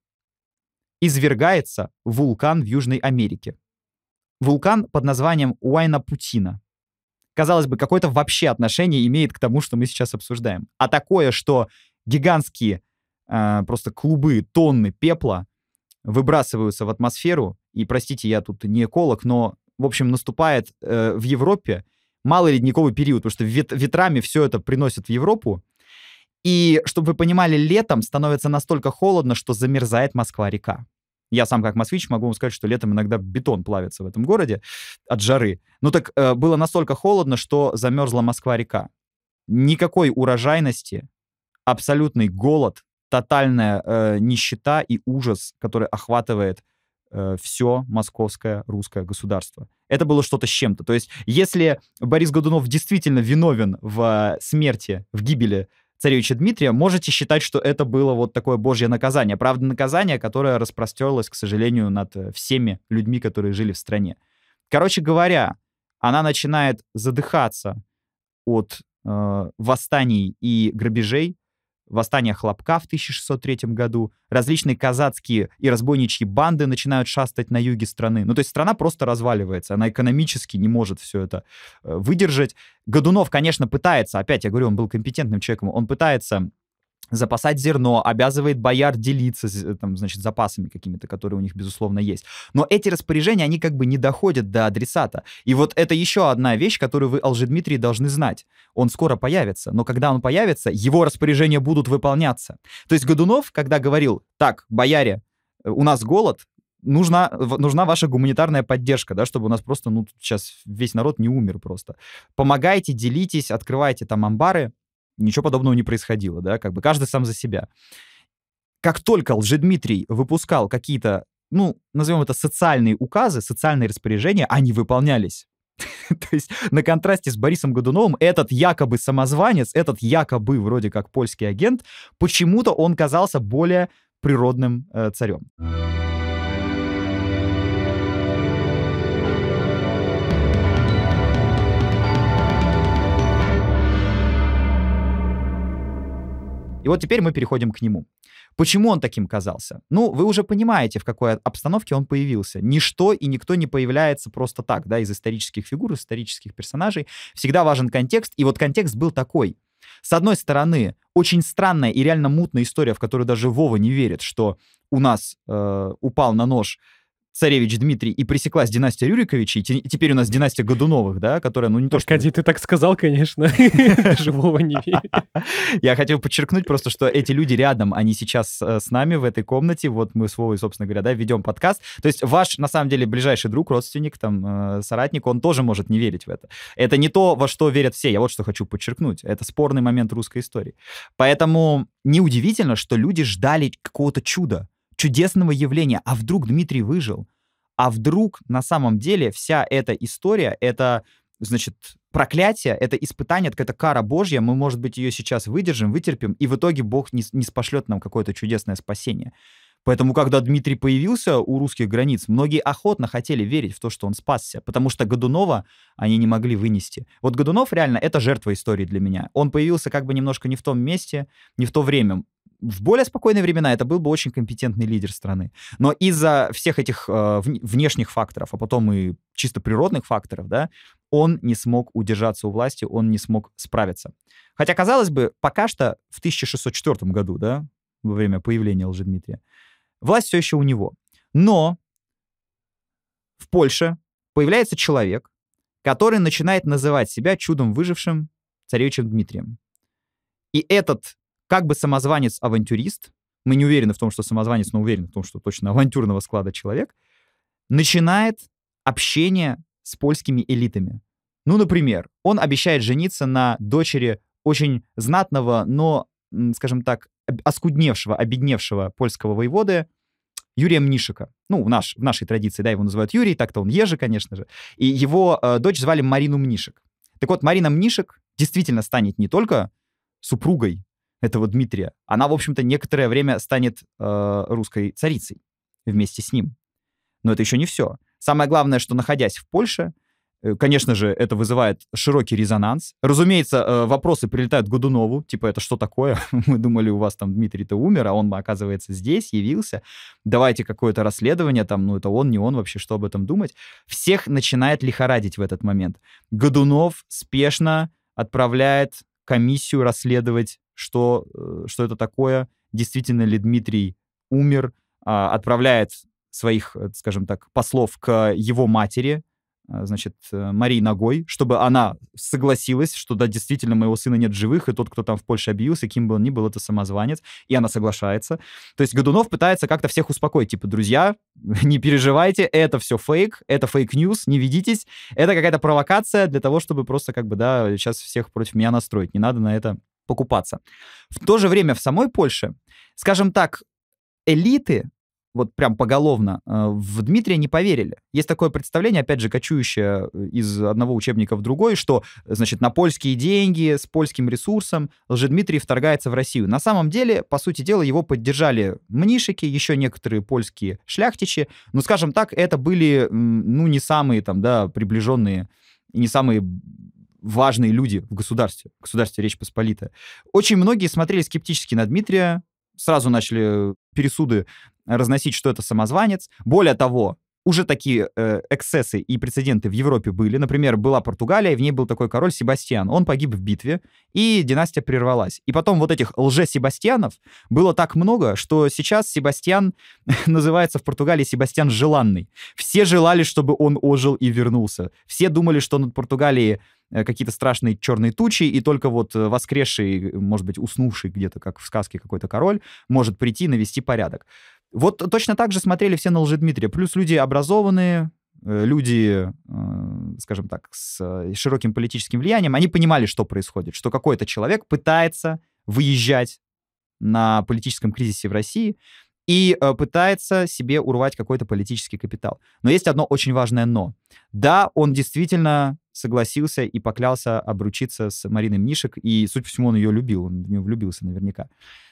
извергается вулкан в Южной Америке. Вулкан под названием Уайна-Путина. Казалось бы, какое-то вообще отношение имеет к тому, что мы сейчас обсуждаем. А такое, что гигантские э, просто клубы, тонны пепла выбрасываются в атмосферу, и, простите, я тут не эколог, но, в общем, наступает э, в Европе малый ледниковый период, потому что вет ветрами все это приносят в Европу, и, чтобы вы понимали, летом становится настолько холодно, что замерзает Москва-река. Я сам как москвич могу вам сказать, что летом иногда бетон плавится в этом городе от жары. Ну так э, было настолько холодно, что замерзла Москва-река. Никакой урожайности, абсолютный голод, тотальная э, нищета и ужас, который охватывает э, все московское русское государство. Это было что-то с чем-то. То есть, если Борис Годунов действительно виновен в э, смерти, в гибели царевича Дмитрия, можете считать, что это было вот такое божье наказание. Правда, наказание, которое распростерлось, к сожалению, над э, всеми людьми, которые жили в стране. Короче говоря, она начинает задыхаться от э, восстаний и грабежей, восстание Хлопка в 1603 году, различные казацкие и разбойничьи банды начинают шастать на юге страны. Ну, то есть страна просто разваливается, она экономически не может все это э, выдержать. Годунов, конечно, пытается, опять я говорю, он был компетентным человеком, он пытается запасать зерно, обязывает бояр делиться там, значит, запасами какими-то, которые у них, безусловно, есть. Но эти распоряжения, они как бы не доходят до адресата. И вот это еще одна вещь, которую вы, Алжедмитрий, должны знать. Он скоро появится, но когда он появится, его распоряжения будут выполняться. То есть Годунов, когда говорил, так, бояре, у нас голод, нужна, нужна ваша гуманитарная поддержка, да, чтобы у нас просто, ну, сейчас весь народ не умер просто. Помогайте, делитесь, открывайте там амбары, ничего подобного не происходило, да, как бы каждый сам за себя. Как только Лжедмитрий выпускал какие-то, ну, назовем это социальные указы, социальные распоряжения, они выполнялись. То есть на контрасте с Борисом Годуновым этот якобы самозванец, этот якобы вроде как польский агент, почему-то он казался более природным э, царем. И вот теперь мы переходим к нему. Почему он таким казался? Ну, вы уже понимаете, в какой обстановке он появился. Ничто и никто не появляется просто так, да, из исторических фигур, из исторических персонажей. Всегда важен контекст, и вот контекст был такой. С одной стороны, очень странная и реально мутная история, в которую даже Вова не верит, что у нас э, упал на нож царевич Дмитрий и пресеклась династия Рюриковичей, и теперь у нас династия Годуновых, да, которая, ну, не то, что... Погоди, ты так сказал, конечно. Живого не. Я хотел подчеркнуть просто, что эти люди рядом, они сейчас э, с нами в этой комнате, вот мы с Вовой, собственно говоря, да, ведем подкаст. То есть ваш, на самом деле, ближайший друг, родственник, там, э, соратник, он тоже может не верить в это. Это не то, во что верят все, я вот что хочу подчеркнуть. Это спорный момент русской истории. Поэтому неудивительно, что люди ждали какого-то чуда чудесного явления. А вдруг Дмитрий выжил? А вдруг на самом деле вся эта история — это, значит, проклятие, это испытание, это кара Божья, мы, может быть, ее сейчас выдержим, вытерпим, и в итоге Бог не, не спошлет нам какое-то чудесное спасение. Поэтому, когда Дмитрий появился у русских границ, многие охотно хотели верить в то, что он спасся, потому что Годунова они не могли вынести. Вот Годунов реально — это жертва истории для меня. Он появился как бы немножко не в том месте, не в то время в более спокойные времена это был бы очень компетентный лидер страны. Но из-за всех этих э, внешних факторов, а потом и чисто природных факторов, да, он не смог удержаться у власти, он не смог справиться. Хотя, казалось бы, пока что в 1604 году, да, во время появления Лжедмитрия, власть все еще у него. Но в Польше появляется человек, который начинает называть себя чудом выжившим царевичем Дмитрием. И этот как бы самозванец-авантюрист, мы не уверены в том, что самозванец, но уверены в том, что точно авантюрного склада человек, начинает общение с польскими элитами. Ну, например, он обещает жениться на дочери очень знатного, но, скажем так, оскудневшего, обедневшего польского воеводы Юрия Мнишика. Ну, в, наш, в нашей традиции, да, его называют Юрий, так-то он Ежи, конечно же. И его э, дочь звали Марину Мнишек. Так вот, Марина Мнишек действительно станет не только супругой этого Дмитрия, она, в общем-то, некоторое время станет э, русской царицей вместе с ним. Но это еще не все. Самое главное, что находясь в Польше, конечно же, это вызывает широкий резонанс. Разумеется, э, вопросы прилетают к Годунову, типа, это что такое? Мы думали, у вас там Дмитрий-то умер, а он, оказывается, здесь, явился. Давайте какое-то расследование, там, ну это он, не он вообще, что об этом думать? Всех начинает лихорадить в этот момент. Годунов спешно отправляет комиссию расследовать что, э, что это такое, действительно ли Дмитрий умер, а, отправляет своих, э, скажем так, послов к его матери, значит, э, Марии Ногой, чтобы она согласилась, что да, действительно, моего сына нет живых, и тот, кто там в Польше объявился, кем бы он ни был, это самозванец, и она соглашается. То есть Годунов пытается как-то всех успокоить, типа, друзья, не переживайте, это все фейк, это fake news, не ведитесь, это какая-то провокация для того, чтобы просто как бы, да, сейчас всех против меня настроить, не надо на это покупаться. В то же время в самой Польше, скажем так, элиты, вот прям поголовно, э, в Дмитрия не поверили. Есть такое представление, опять же, кочующее э, из одного учебника в другой, что, значит, на польские деньги, с польским ресурсом Лжедмитрий вторгается в Россию. На самом деле, по сути дела, его поддержали мнишики, еще некоторые польские шляхтичи. Но, скажем так, это были, ну, не самые там, да, приближенные не самые важные люди в государстве, в государстве Речь Посполитая. Очень многие смотрели скептически на Дмитрия, сразу начали пересуды разносить, что это самозванец. Более того, уже такие э, эксцессы и прецеденты в Европе были. Например, была Португалия, и в ней был такой король Себастьян. Он погиб в битве, и династия прервалась. И потом вот этих лже-Себастьянов было так много, что сейчас Себастьян называется в Португалии Себастьян Желанный. Все желали, чтобы он ожил и вернулся. Все думали, что над Португалией э, какие-то страшные черные тучи, и только вот э, воскресший, может быть, уснувший где-то, как в сказке какой-то король, может прийти навести порядок. Вот точно так же смотрели все на Лжедмитрия. Плюс люди образованные, э, люди, э, скажем так, с э, широким политическим влиянием, они понимали, что происходит, что какой-то человек пытается выезжать на политическом кризисе в России и пытается себе урвать какой-то политический капитал. Но есть одно очень важное «но». Да, он действительно согласился и поклялся обручиться с Мариной Мнишек, и, судя по всему, он ее любил, он в нее влюбился наверняка.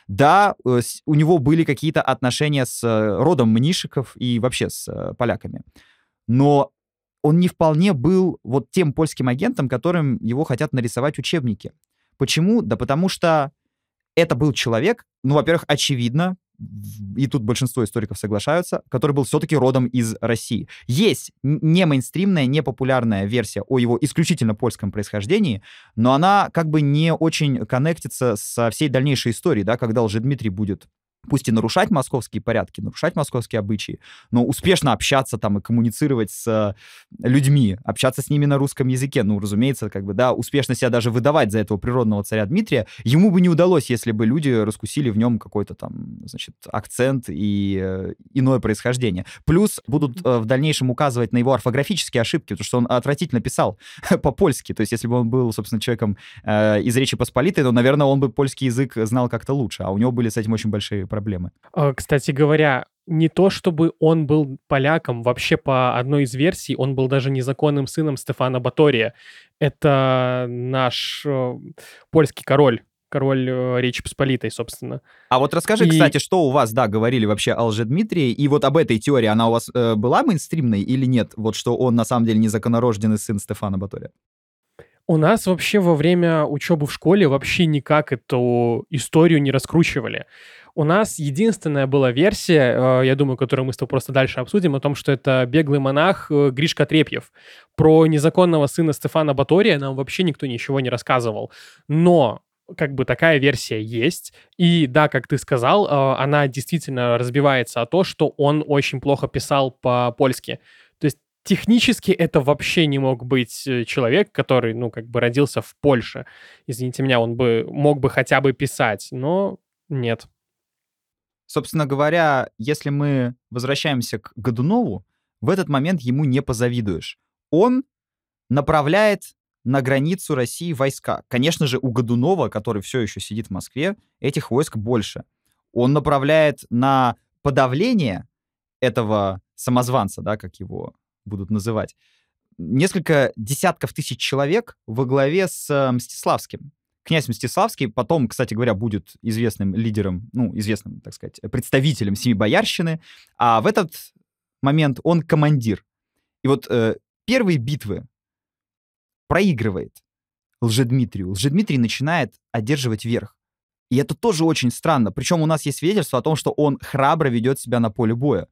Да, э, у него были какие-то отношения с э, родом Мнишиков и вообще с э, поляками. Но он не вполне был вот тем польским агентом, которым его хотят нарисовать учебники. Почему? Да потому что это был человек, ну, во-первых, очевидно, и тут большинство историков соглашаются, который был все-таки родом из России. Есть не мейнстримная, не популярная версия о его исключительно польском происхождении, но она как бы не очень коннектится со всей дальнейшей историей, да, когда Лжедмитрий будет пусть и нарушать московские порядки, нарушать московские обычаи, но успешно общаться там и коммуницировать с людьми, общаться с ними на русском языке, ну, разумеется, как бы, да, успешно себя даже выдавать за этого природного царя Дмитрия, ему бы не удалось, если бы люди раскусили в нем какой-то там, значит, акцент и э, иное происхождение. Плюс будут э, в дальнейшем указывать на его орфографические ошибки, потому что он отвратительно писал по-польски, то есть если бы он был, собственно, человеком э, из Речи Посполитой, то, наверное, он бы польский язык знал как-то лучше, а у него были с этим очень большие. А, кстати говоря, не то чтобы он был поляком, вообще по одной из версий он был даже незаконным сыном Стефана Батория. Это наш э, польский король, король э, Речи Посполитой, собственно. А вот расскажи, и... кстати, что у вас, да, говорили вообще о Лжедмитрии, и вот об этой теории, она у вас э, была мейнстримной или нет? Вот что он на самом деле незаконнорожденный сын Стефана Батория? У нас вообще во время учебы в школе вообще никак эту историю не раскручивали. У нас единственная была версия, э, я думаю, которую мы с тобой просто дальше обсудим, о том, что это беглый монах э, Гришка Трепьев. Про незаконного сына Стефана Батория нам вообще никто ничего не рассказывал. Но как бы такая версия есть. И да, как ты сказал, э, она действительно разбивается о то, что он очень плохо писал по-польски. То есть технически это вообще не мог быть человек, который, ну, как бы родился в Польше. Извините меня, он бы мог бы хотя бы писать, но нет. Собственно говоря, если мы возвращаемся к Годунову, в этот момент ему не позавидуешь. Он направляет на границу России войска. Конечно же, у Годунова, который все еще сидит в Москве, этих войск больше. Он направляет на подавление этого самозванца, да, как его будут называть, несколько десятков тысяч человек во главе с э, Мстиславским. Князь Мстиславский потом, кстати говоря, будет известным лидером, ну, известным, так сказать, представителем семи боярщины, а в этот момент он командир. И вот э, первые битвы проигрывает Лжедмитрию. Лжедмитрий начинает одерживать верх. И это тоже очень странно. Причем у нас есть свидетельство о том, что он храбро ведет себя на поле боя.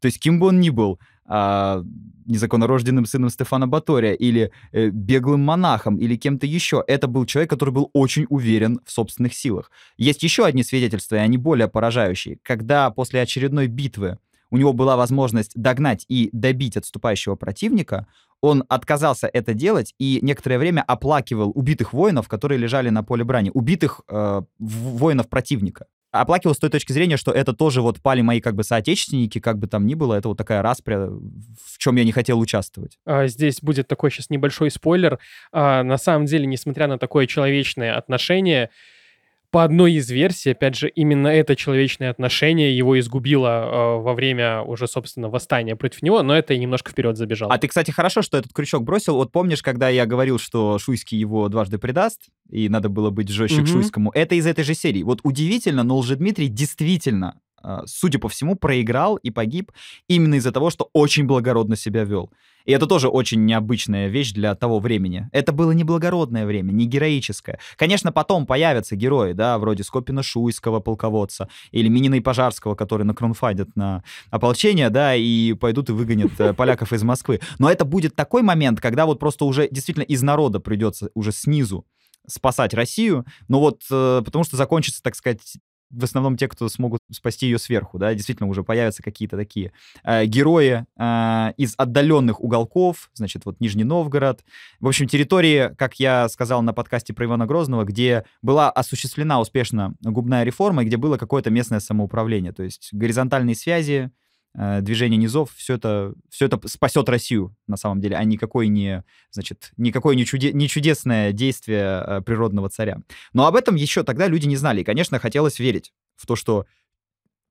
То есть, кем бы он ни был, а, незаконнорожденным сыном Стефана Батория или э, беглым монахом или кем-то еще. Это был человек, который был очень уверен в собственных силах. Есть еще одни свидетельства, и они более поражающие. Когда после очередной битвы у него была возможность догнать и добить отступающего противника, он отказался это делать и некоторое время оплакивал убитых воинов, которые лежали на поле брани, убитых э, воинов противника оплакивал с той точки зрения, что это тоже вот пали мои как бы соотечественники, как бы там ни было, это вот такая распря, в чем я не хотел участвовать. А, здесь будет такой сейчас небольшой спойлер. А, на самом деле, несмотря на такое человечное отношение, по одной из версий, опять же, именно это человечное отношение его изгубило э, во время уже, собственно, восстания против него, но это немножко вперед забежал. А ты, кстати, хорошо, что этот крючок бросил. Вот помнишь, когда я говорил, что Шуйский его дважды предаст, и надо было быть жестче угу. к Шуйскому? Это из этой же серии. Вот удивительно, но Лжедмитрий действительно судя по всему, проиграл и погиб именно из-за того, что очень благородно себя вел. И это тоже очень необычная вещь для того времени. Это было не благородное время, не героическое. Конечно, потом появятся герои, да, вроде Скопина-Шуйского полководца или Минина и Пожарского, которые накронфайдят на ополчение, да, и пойдут и выгонят э, поляков из Москвы. Но это будет такой момент, когда вот просто уже действительно из народа придется уже снизу спасать Россию, но вот э, потому что закончится, так сказать, в основном те, кто смогут спасти ее сверху, да, действительно уже появятся какие-то такие э, герои э, из отдаленных уголков, значит, вот Нижний Новгород. В общем, территории, как я сказал на подкасте про Ивана Грозного, где была осуществлена успешно губная реформа, и где было какое-то местное самоуправление, то есть горизонтальные связи, движение низов, все это, все это спасет Россию, на самом деле, а никакой не, значит, никакое не, чуде, не чудесное действие э, природного царя. Но об этом еще тогда люди не знали. И, конечно, хотелось верить в то, что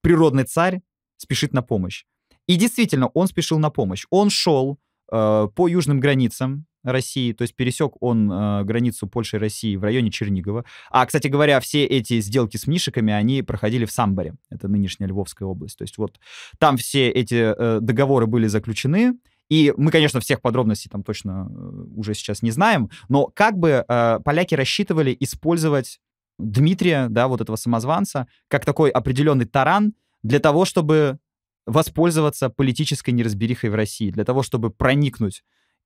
природный царь спешит на помощь. И действительно, он спешил на помощь. Он шел э, по южным границам России, то есть пересек он э, границу Польши и России в районе Чернигова. А, кстати говоря, все эти сделки с Мишиками, они проходили в Самборе, это нынешняя Львовская область. То есть вот там все эти э, договоры были заключены, и мы, конечно, всех подробностей там точно э, уже сейчас не знаем, но как бы э, поляки рассчитывали использовать Дмитрия, да, вот этого самозванца, как такой определенный таран для того, чтобы воспользоваться политической неразберихой в России, для того, чтобы проникнуть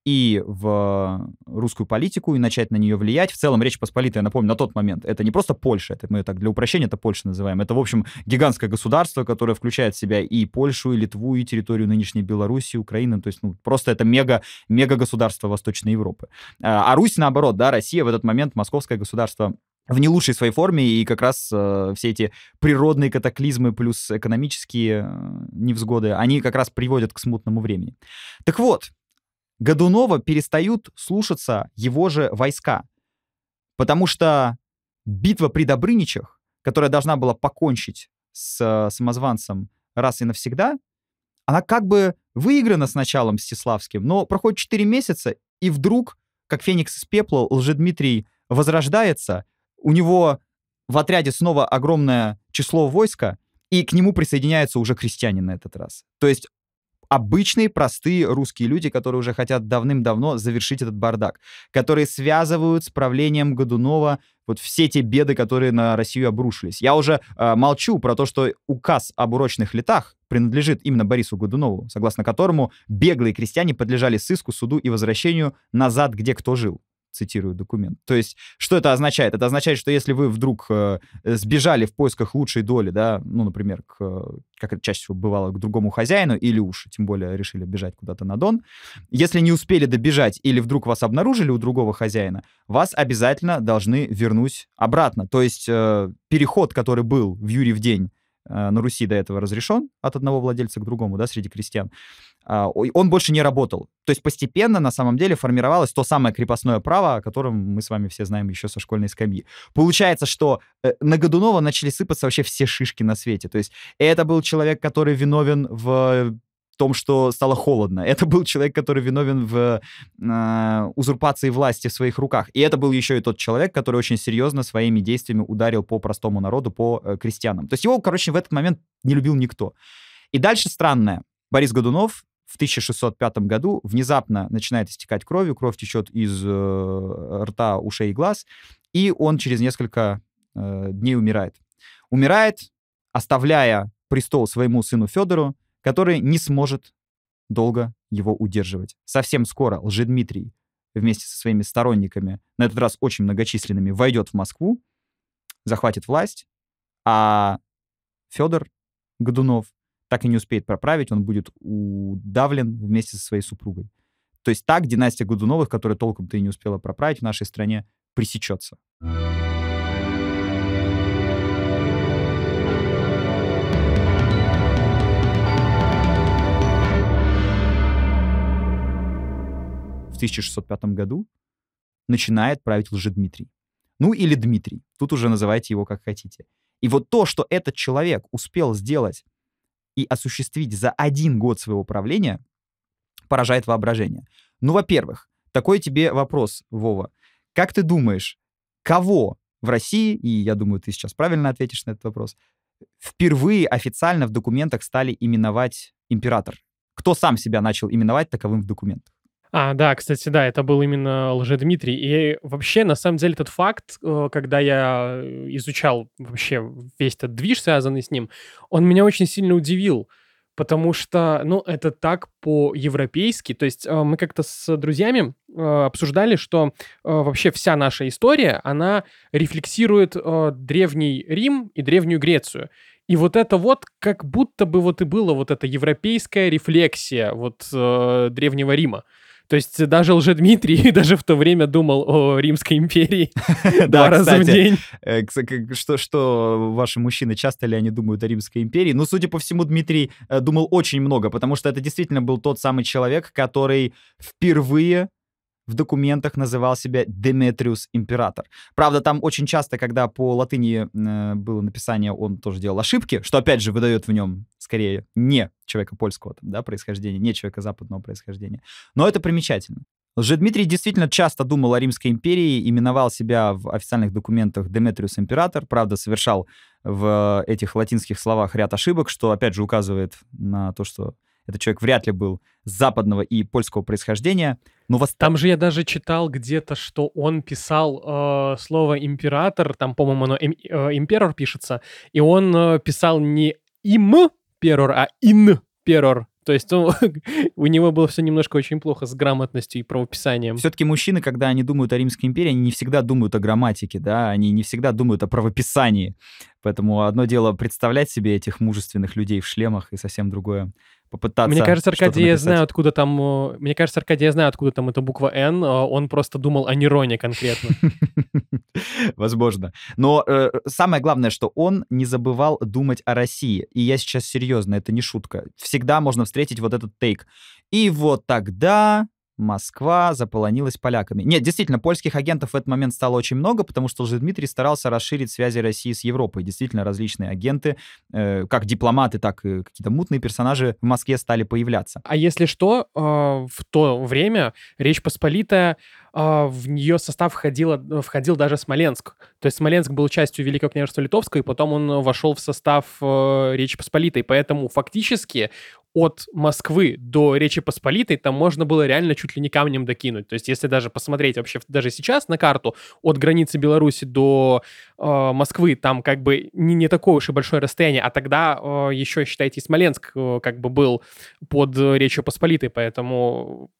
и в русскую политику, и начать на нее влиять. В целом, Речь Посполитая, напомню, на тот момент, это не просто Польша, это мы так для упрощения это Польша называем, это, в общем, гигантское государство, которое включает в себя и Польшу, и Литву, и территорию нынешней Беларуси, Украины, то есть, ну, просто это мега, мега государство Восточной Европы. А, а Русь, наоборот, да, Россия в этот момент, московское государство в не лучшей своей форме, и как раз э, все эти природные катаклизмы плюс экономические э, невзгоды, они как раз приводят к смутному времени. Так вот, Годунова перестают слушаться его же войска, потому что битва при Добрыничах, которая должна была покончить с э, самозванцем раз и навсегда, она как бы выиграна с началом Мстиславским, но проходит 4 месяца, и вдруг, как феникс из пепла, Лжедмитрий возрождается, у него в отряде снова огромное число войска, и к нему присоединяются уже крестьяне на этот раз. То есть обычные, простые русские люди, которые уже хотят давным-давно завершить этот бардак, которые связывают с правлением Годунова вот все те беды, которые на Россию обрушились. Я уже э, молчу про то, что указ об урочных летах принадлежит именно Борису Годунову, согласно которому беглые крестьяне подлежали сыску, суду и возвращению назад, где кто жил цитирую документ. То есть, что это означает? Это означает, что если вы вдруг э, сбежали в поисках лучшей доли, да, ну, например, к, как это чаще всего бывало, к другому хозяину, или уж, тем более, решили бежать куда-то на Дон, если не успели добежать или вдруг вас обнаружили у другого хозяина, вас обязательно должны вернуть обратно. То есть, э, переход, который был в Юрий в день э, на Руси до этого разрешен от одного владельца к другому, да, среди крестьян, а, он больше не работал. То есть постепенно, на самом деле, формировалось то самое крепостное право, о котором мы с вами все знаем еще со школьной скамьи. Получается, что э, на Годунова начали сыпаться вообще все шишки на свете. То есть это был человек, который виновен в том, что стало холодно. Это был человек, который виновен в э, узурпации власти в своих руках. И это был еще и тот человек, который очень серьезно своими действиями ударил по простому народу, по э, крестьянам. То есть его, короче, в этот момент не любил никто. И дальше странное. Борис Годунов в 1605 году внезапно начинает истекать кровью, кровь течет из э, рта, ушей и глаз, и он через несколько э, дней умирает. Умирает, оставляя престол своему сыну Федору, который не сможет долго его удерживать. Совсем скоро Лжедмитрий вместе со своими сторонниками, на этот раз очень многочисленными, войдет в Москву, захватит власть, а Федор Годунов так и не успеет проправить, он будет удавлен вместе со своей супругой. То есть так династия Годуновых, которая толком-то и не успела проправить в нашей стране, пресечется. 1605 году начинает править Лжедмитрий. Ну или Дмитрий. Тут уже называйте его как хотите. И вот то, что этот человек успел сделать и осуществить за один год своего правления поражает воображение. Ну, во-первых, такой тебе вопрос, Вова. Как ты думаешь, кого в России, и я думаю, ты сейчас правильно ответишь на этот вопрос, впервые официально в документах стали именовать император? Кто сам себя начал именовать таковым в документах? А, да, кстати, да, это был именно Лжедмитрий. И вообще, на самом деле, этот факт, э, когда я изучал вообще весь этот движ, связанный с ним, он меня очень сильно удивил, потому что, ну, это так по-европейски. То есть э, мы как-то с друзьями э, обсуждали, что вообще вся наша история, она рефлексирует Древний Рим и Древнюю Грецию. И вот это вот как будто бы вот и было вот эта европейская рефлексия вот Древнего Рима. То есть даже Лжедмитрий даже в то время думал о Римской империи два раза в день. Э, что, что ваши мужчины, часто ли они думают о Римской империи? Ну, судя по всему, Дмитрий э, думал очень много, потому что это действительно был тот самый человек, который впервые в документах называл себя Деметриус император. Правда, там очень часто, когда по латыни э, было написание, он тоже делал ошибки, что опять же выдает в нем скорее не человека польского там, да, происхождения, не человека западного происхождения. Но это примечательно. Лжедмитрий действительно часто думал о Римской империи, именовал себя в официальных документах Деметриус император, правда, совершал в этих латинских словах ряд ошибок, что, опять же, указывает на то, что Этот человек вряд ли был западного и польского происхождения. Но вос... Там же я даже читал где-то, что он писал э, слово император, там, по-моему, оно им, э, имперор пишется, и он э, писал не им перор, а ин перор. То есть он, у него было все немножко очень плохо с грамотностью и правописанием. Все-таки мужчины, когда они думают о Римской империи, они не всегда думают о грамматике, да, они не всегда думают о правописании. Поэтому одно дело представлять себе этих мужественных людей в шлемах, и совсем другое попытаться. Мне кажется, Аркадий, я знаю, откуда там. э, Мне кажется, Аркадий, я знаю, откуда там эта буква Н. э, Он просто думал о нейроне конкретно. Возможно. Но э, самое главное, что он не забывал думать о России. И я сейчас серьезно, это не шутка. Всегда можно встретить вот этот тейк. И вот тогда Москва заполонилась поляками. Нет, действительно, польских агентов в этот момент стало очень много, потому что Лжедмитрий старался расширить связи России с Европой. Действительно, различные агенты, э, как дипломаты, так и какие-то мутные персонажи в Москве стали появляться. А если что, э, в то время Речь Посполитая, э, в нее состав входила, входил даже Смоленск. То есть Смоленск был частью Великого княжества Литовского, и потом он вошел в состав э, Речи Посполитой. Поэтому фактически от Москвы до Речи Посполитой там можно было реально чуть ли не камнем докинуть. То есть если даже посмотреть вообще даже сейчас на карту от границы Беларуси до э, Москвы, там как бы не, не такое уж и большое расстояние, а тогда э, еще, считайте, и Смоленск э, как бы был под Речью Посполитой, поэтому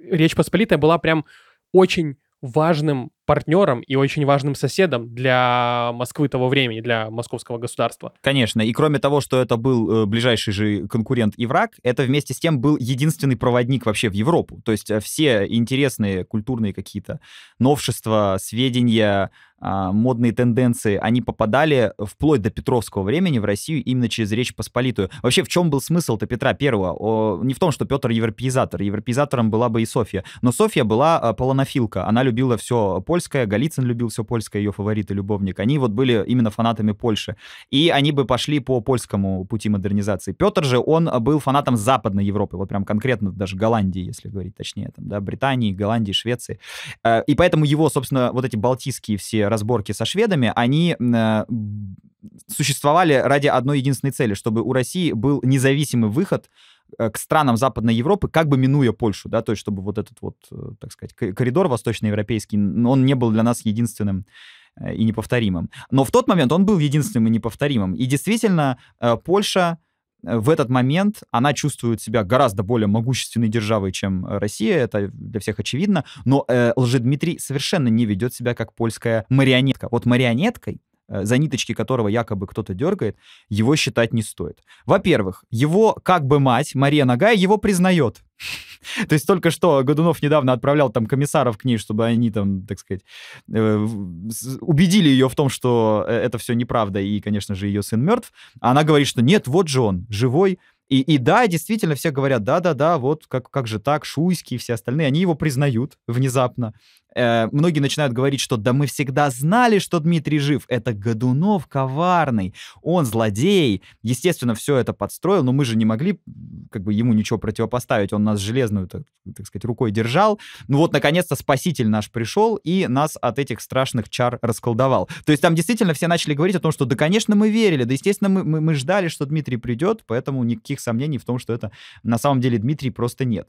Речь Посполитая была прям очень важным партнером и очень важным соседом для Москвы того времени, для московского государства. Конечно, и кроме того, что это был э, ближайший же конкурент и враг, это вместе с тем был единственный проводник вообще в Европу. То есть э, все интересные культурные какие-то новшества, сведения, а, модные тенденции, они попадали вплоть до Петровского времени в Россию именно через Речь Посполитую. Вообще, в чем был смысл-то Петра Первого? Не в том, что Петр европеизатор. Европеизатором была бы и Софья. Но Софья была а, полонофилка. Она любила все польское, Голицын любил все польское, ее фаворит и любовник. Они вот были именно фанатами Польши. И они бы пошли по польскому пути модернизации. Петр же, он был фанатом Западной Европы, вот прям конкретно даже Голландии, если говорить точнее, там, да, Британии, Голландии, Швеции. Э, И поэтому его, собственно, вот эти балтийские все разборки со шведами, они э, существовали ради одной единственной цели, чтобы у России был независимый выход к странам Западной Европы, как бы минуя Польшу, да, то есть чтобы вот этот вот, э, так сказать, ко- коридор восточноевропейский, он не был для нас единственным э, и неповторимым. Но в тот момент он был единственным и неповторимым. И действительно, э, Польша э, в этот момент она чувствует себя гораздо более могущественной державой, чем э, Россия, это для всех очевидно, но э, Лжедмитрий совершенно не ведет себя как польская марионетка. Вот марионеткой, э, за ниточки которого якобы кто-то дергает, его считать не стоит. Во-первых, его как бы мать, Мария Нагая, его признает. То есть только что Годунов недавно отправлял там комиссаров к ней, чтобы они там, так сказать, э, убедили ее в том, что э, это все неправда, и, конечно же, ее сын мертв. А она говорит, что нет, вот же он, живой. И, и да, действительно, все говорят, да-да-да, вот как, как же так, Шуйский и все остальные, они его признают внезапно. Э, многие начинают говорить, что да мы всегда знали, что Дмитрий жив. Это Годунов коварный, он злодей. Естественно, все это подстроил, но мы же не могли как бы ему ничего противопоставить. Он нас железную, так, так сказать, рукой держал. Ну вот, наконец-то, спаситель наш пришел и нас от этих страшных чар расколдовал. То есть там действительно все начали говорить о том, что да, конечно, мы верили, да, естественно, мы, мы, мы ждали, что Дмитрий придет, поэтому никаких сомнений в том, что это на самом деле Дмитрий просто нет.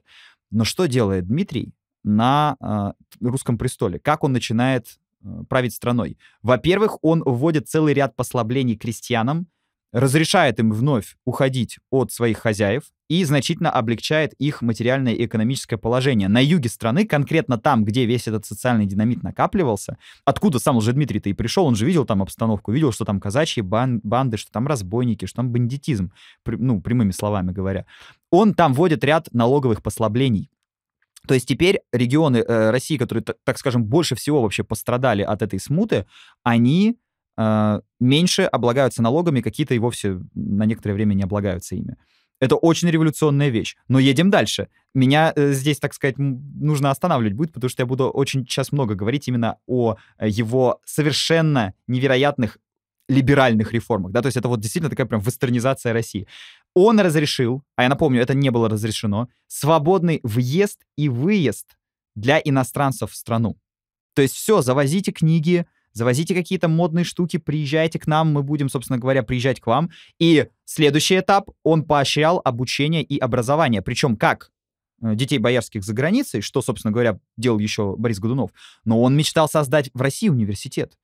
Но что делает Дмитрий на э, русском престоле? Как он начинает э, править страной? Во-первых, он вводит целый ряд послаблений крестьянам, разрешает им вновь уходить от своих хозяев и значительно облегчает их материальное и экономическое положение. На юге страны, конкретно там, где весь этот социальный динамит накапливался, откуда сам уже Дмитрий-то и пришел, он же видел там обстановку, видел, что там казачьи бан- банды, что там разбойники, что там бандитизм, при- ну, прямыми словами говоря. Он там вводит ряд налоговых послаблений. То есть теперь регионы э, России, которые, так, скажем, больше всего вообще пострадали от этой смуты, они э, меньше облагаются налогами, какие-то и вовсе на некоторое время не облагаются ими. Это очень революционная вещь. Но едем дальше. Меня э, здесь, так сказать, нужно останавливать будет, потому что я буду очень сейчас много говорить именно о э, его совершенно невероятных либеральных реформах, да, то есть это вот действительно такая прям вестернизация России. Он разрешил, а я напомню, это не было разрешено, свободный въезд и выезд для иностранцев в страну. То есть все, завозите книги, завозите какие-то модные штуки, приезжайте к нам, мы будем, собственно говоря, приезжать к вам. И следующий этап, он поощрял обучение и образование. Причем как? Э, детей боярских за границей, что, собственно говоря, делал еще Борис Годунов, но он мечтал создать в России университет.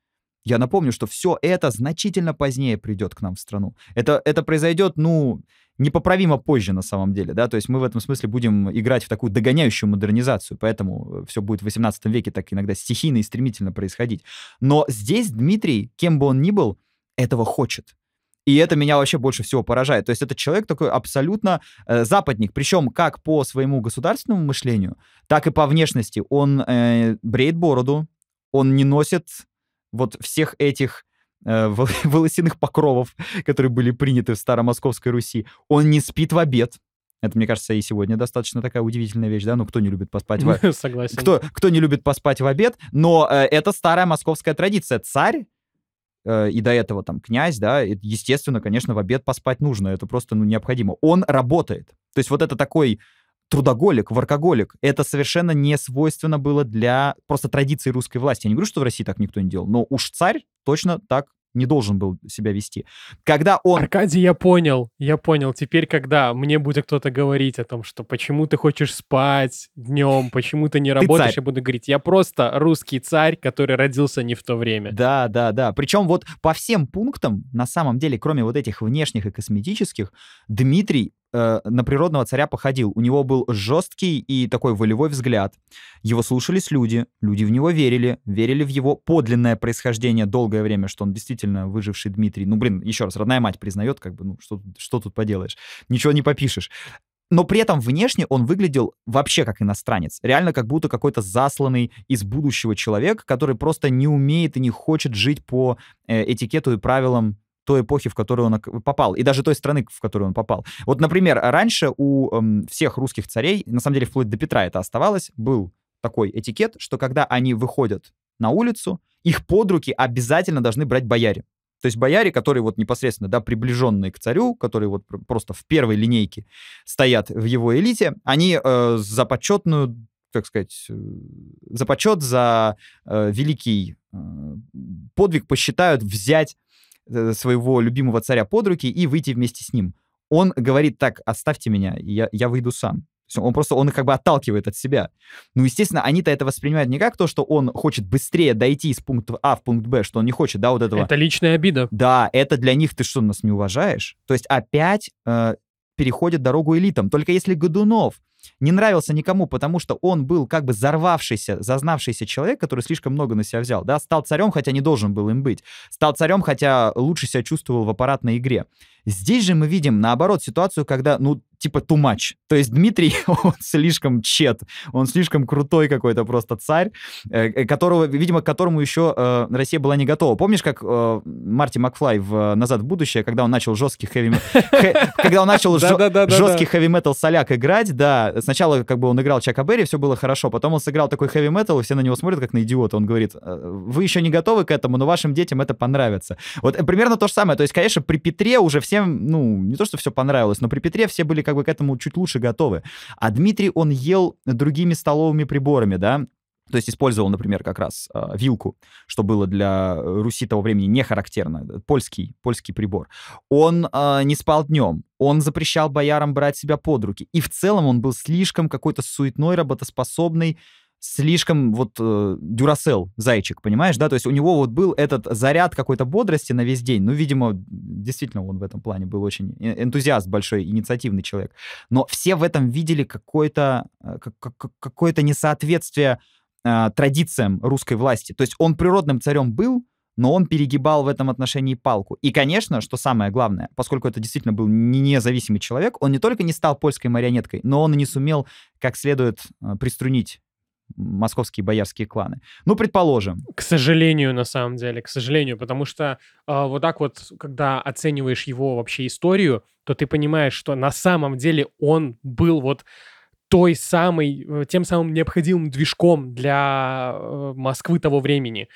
Я напомню, что все это значительно позднее придет к нам в страну. Это, это произойдет, ну, непоправимо позже на самом деле, да, то есть мы в этом смысле будем играть в такую догоняющую модернизацию, поэтому все будет в 18 веке так иногда стихийно и стремительно происходить. Но здесь Дмитрий, кем бы он ни был, этого хочет. И это меня вообще больше всего поражает. То есть это человек такой абсолютно э, западник, причем как по своему государственному мышлению, так и по внешности. Он э, бреет бороду, он не носит вот всех этих э, волосяных покровов, которые были приняты в Старомосковской Руси. Он не спит в обед. Это, мне кажется, и сегодня достаточно такая удивительная вещь, да? Ну, кто не любит поспать в... Согласен. Кто, кто не любит поспать в обед? Но э, это старая московская традиция. Царь э, и до этого там князь, да, естественно, конечно, в обед поспать нужно, это просто, ну, необходимо. Он работает. То есть вот это такой трудоголик, воркоголик. Это совершенно не свойственно было для просто традиции русской власти. Я не говорю, что в России так никто не делал, но уж царь точно так не должен был себя вести. Когда он... Аркадий, я понял, я понял. Теперь, когда мне будет кто-то говорить о том, что почему ты хочешь спать днем, почему ты не работаешь, ты я буду говорить, я просто русский царь, который родился не в то время. Да, да, да. Причем вот по всем пунктам, на самом деле, кроме вот этих внешних и косметических, Дмитрий э, на природного царя походил. У него был жесткий и такой волевой взгляд. Его слушались люди, люди в него верили, верили в его подлинное происхождение долгое время, что он действительно выживший Дмитрий. Ну, блин, еще раз, родная мать признает, как бы, ну, что, что тут поделаешь? Ничего не попишешь. Но при этом внешне он выглядел вообще как иностранец. Реально как будто какой-то засланный из будущего человек, который просто не умеет и не хочет жить по э, этикету и правилам той эпохи, в которую он попал, и даже той страны, в которую он попал. Вот, например, раньше у эм, всех русских царей, на самом деле вплоть до Петра это оставалось, был такой этикет, что когда они выходят на улицу, их под руки обязательно должны брать бояре. То есть бояре, которые вот непосредственно, да, приближенные к царю, которые вот просто в первой линейке стоят в его элите, они э, за почетную, как сказать, э, за почет, за э, великий э, подвиг посчитают взять своего любимого царя под руки и выйти вместе с ним. Он говорит так, оставьте меня, я, я выйду сам. Он просто, он их как бы отталкивает от себя. Ну, естественно, они-то это воспринимают не как то, что он хочет быстрее дойти из пункта А в пункт Б, что он не хочет, да, вот этого. Это личная обида. Да, это для них, ты что, нас не уважаешь? То есть опять э, переходит дорогу элитам. Только если Годунов не нравился никому, потому что он был как бы зарвавшийся, зазнавшийся человек, который слишком много на себя взял, да, стал царем, хотя не должен был им быть, стал царем, хотя лучше себя чувствовал в аппаратной игре. Здесь же мы видим, наоборот, ситуацию, когда, ну, типа too much. То есть Дмитрий, он слишком чет, он слишком крутой какой-то просто царь, э, э, которого, видимо, к которому еще э, Россия была не готова. Помнишь, как Марти Макфлай в «Назад в будущее», когда он начал жесткий хэви... Когда он начал жесткий хэви-метал соляк играть, да, сначала как бы он играл Чака Берри, все было хорошо, потом он сыграл такой хэви-метал, и все на него смотрят как на идиота. Он говорит, вы еще не готовы к этому, но вашим детям это понравится. Вот примерно то же самое. То есть, конечно, при Петре уже всем, ну, не то, что все понравилось, но при Петре все были как бы к этому чуть лучше готовы. А Дмитрий, он ел другими столовыми приборами, да, то есть использовал, например, как раз э, вилку, что было для Руси того времени не характерно, польский, польский прибор. Он э, не спал днем, он запрещал боярам брать себя под руки. И в целом он был слишком какой-то суетной, работоспособный, слишком вот э, дюрасел, зайчик, понимаешь, да? То есть у него вот был этот заряд какой-то бодрости на весь день. Ну, видимо, действительно он в этом плане был очень энтузиаст большой, инициативный человек. Но все в этом видели какое-то э, какое-то несоответствие э, традициям русской власти. То есть он природным царем был, но он перегибал в этом отношении палку. И, конечно, что самое главное, поскольку это действительно был не независимый человек, он не только не стал польской марионеткой, но он и не сумел как следует э, приструнить московские боярские кланы. Ну, предположим. К сожалению, на самом деле, к сожалению, потому что э, вот так вот, когда оцениваешь его вообще историю, то ты понимаешь, что на самом деле он был вот той самой, э, тем самым необходимым движком для э, Москвы того времени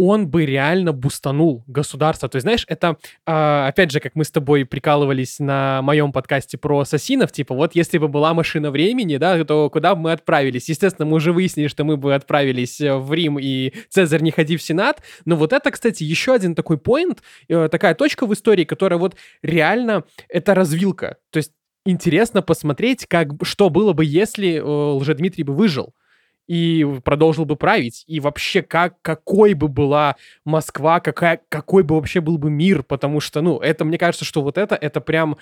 он бы реально бустанул государство. То есть, знаешь, это, э, опять же, как мы с тобой прикалывались на моем подкасте про ассасинов, типа, вот если бы была машина времени, да, то куда бы мы отправились? Естественно, мы уже выяснили, что мы бы отправились э, в Рим, и Цезарь не ходи в Сенат. Но вот это, кстати, еще один такой поинт, э, такая точка в истории, которая вот реально, это развилка. То есть интересно посмотреть, как, что было бы, если э, Лжедмитрий бы выжил и продолжил бы править. И вообще, как, какой бы была Москва, какая, какой бы вообще был бы мир, потому что, ну, это, мне кажется, что вот это, это прям,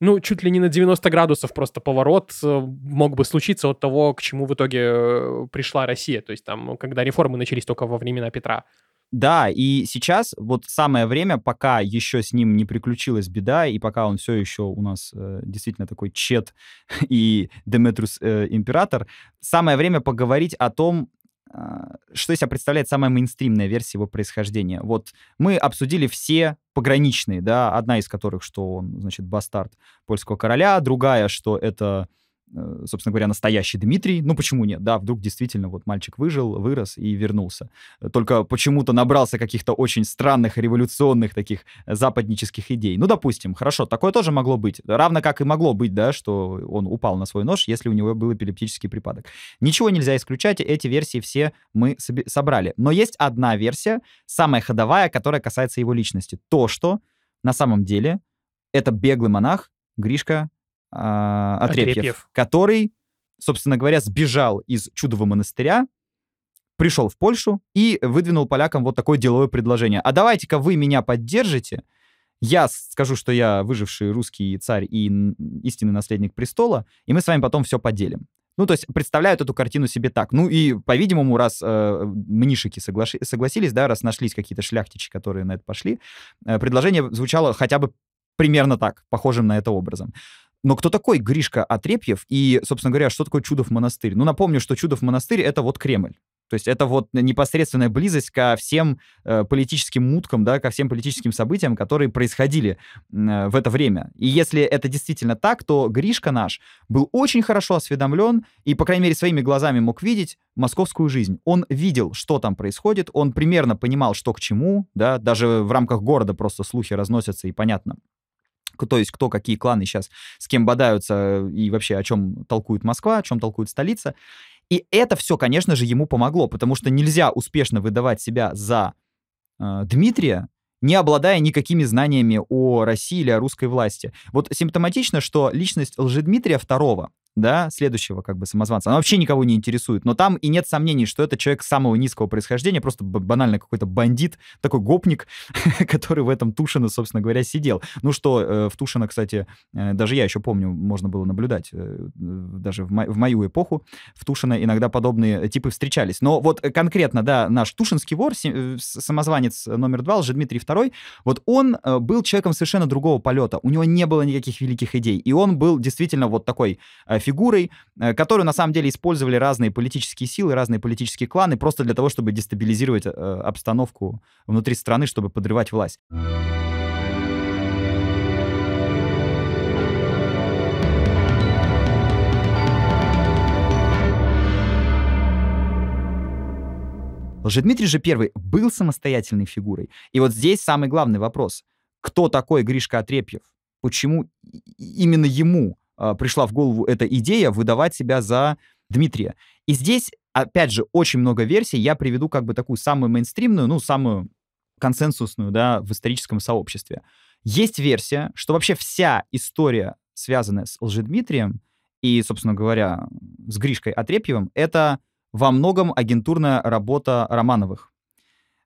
ну, чуть ли не на 90 градусов просто поворот э, мог бы случиться от того, к чему в итоге э, пришла Россия. То есть там, когда реформы начались только во времена Петра. Да, и сейчас вот самое время, пока еще с ним не приключилась беда, и пока он все еще у нас э, действительно такой чет и Деметрус э, император, самое время поговорить о том, э, что из себя представляет самая мейнстримная версия его происхождения. Вот мы обсудили все пограничные, да, одна из которых, что он, значит, бастард польского короля, другая, что это собственно говоря, настоящий Дмитрий. Ну, почему нет? Да, вдруг действительно вот мальчик выжил, вырос и вернулся. Только почему-то набрался каких-то очень странных революционных таких западнических идей. Ну, допустим, хорошо, такое тоже могло быть. Равно как и могло быть, да, что он упал на свой нож, если у него был эпилептический припадок. Ничего нельзя исключать, эти версии все мы собрали. Но есть одна версия, самая ходовая, которая касается его личности. То, что на самом деле это беглый монах Гришка а, Отрепьев, Отрепьев, который, собственно говоря, сбежал из Чудового монастыря, пришел в Польшу и выдвинул полякам вот такое деловое предложение. А давайте-ка вы меня поддержите, я скажу, что я выживший русский царь и истинный наследник престола, и мы с вами потом все поделим. Ну, то есть представляют эту картину себе так. Ну и, по-видимому, раз э, мнишики соглаши- согласились, да, раз нашлись какие-то шляхтичи, которые на это пошли, э, предложение звучало хотя бы примерно так, похожим на это образом. Но кто такой Гришка Отрепьев и, собственно говоря, что такое Чудов монастырь? Ну, напомню, что Чудов монастырь — это вот Кремль. То есть это вот непосредственная близость ко всем э, политическим муткам, да, ко всем политическим событиям, которые происходили э, в это время. И если это действительно так, то Гришка наш был очень хорошо осведомлен и, по крайней мере, своими глазами мог видеть московскую жизнь. Он видел, что там происходит, он примерно понимал, что к чему, да, даже в рамках города просто слухи разносятся, и понятно, то есть кто какие кланы сейчас с кем бодаются и вообще о чем толкует Москва, о чем толкует столица. И это все, конечно же, ему помогло, потому что нельзя успешно выдавать себя за э, Дмитрия, не обладая никакими знаниями о России или о русской власти. Вот симптоматично, что личность Лжедмитрия II да, следующего как бы самозванца, она вообще никого не интересует. Но там и нет сомнений, что это человек самого низкого происхождения, просто банально какой-то бандит, такой гопник, который в этом Тушино, собственно говоря, сидел. Ну что, э, в Тушино, кстати, э, даже я еще помню, можно было наблюдать, э, даже в, мо- в мою эпоху в Тушино иногда подобные типы встречались. Но вот конкретно, да, наш тушинский вор, самозванец номер два, Дмитрий II, вот он был человеком совершенно другого полета. У него не было никаких великих идей. И он был действительно вот такой фигурой, э, которую на самом деле использовали разные политические силы, разные политические кланы просто для того, чтобы дестабилизировать э, обстановку внутри страны, чтобы подрывать власть. Лжедмитрий же первый был самостоятельной фигурой. И вот здесь самый главный вопрос. Кто такой Гришка Отрепьев? Почему именно ему пришла в голову эта идея выдавать себя за Дмитрия. И здесь, опять же, очень много версий. Я приведу как бы такую самую мейнстримную, ну, самую консенсусную, да, в историческом сообществе. Есть версия, что вообще вся история, связанная с Лжедмитрием и, собственно говоря, с Гришкой Отрепьевым, это во многом агентурная работа Романовых.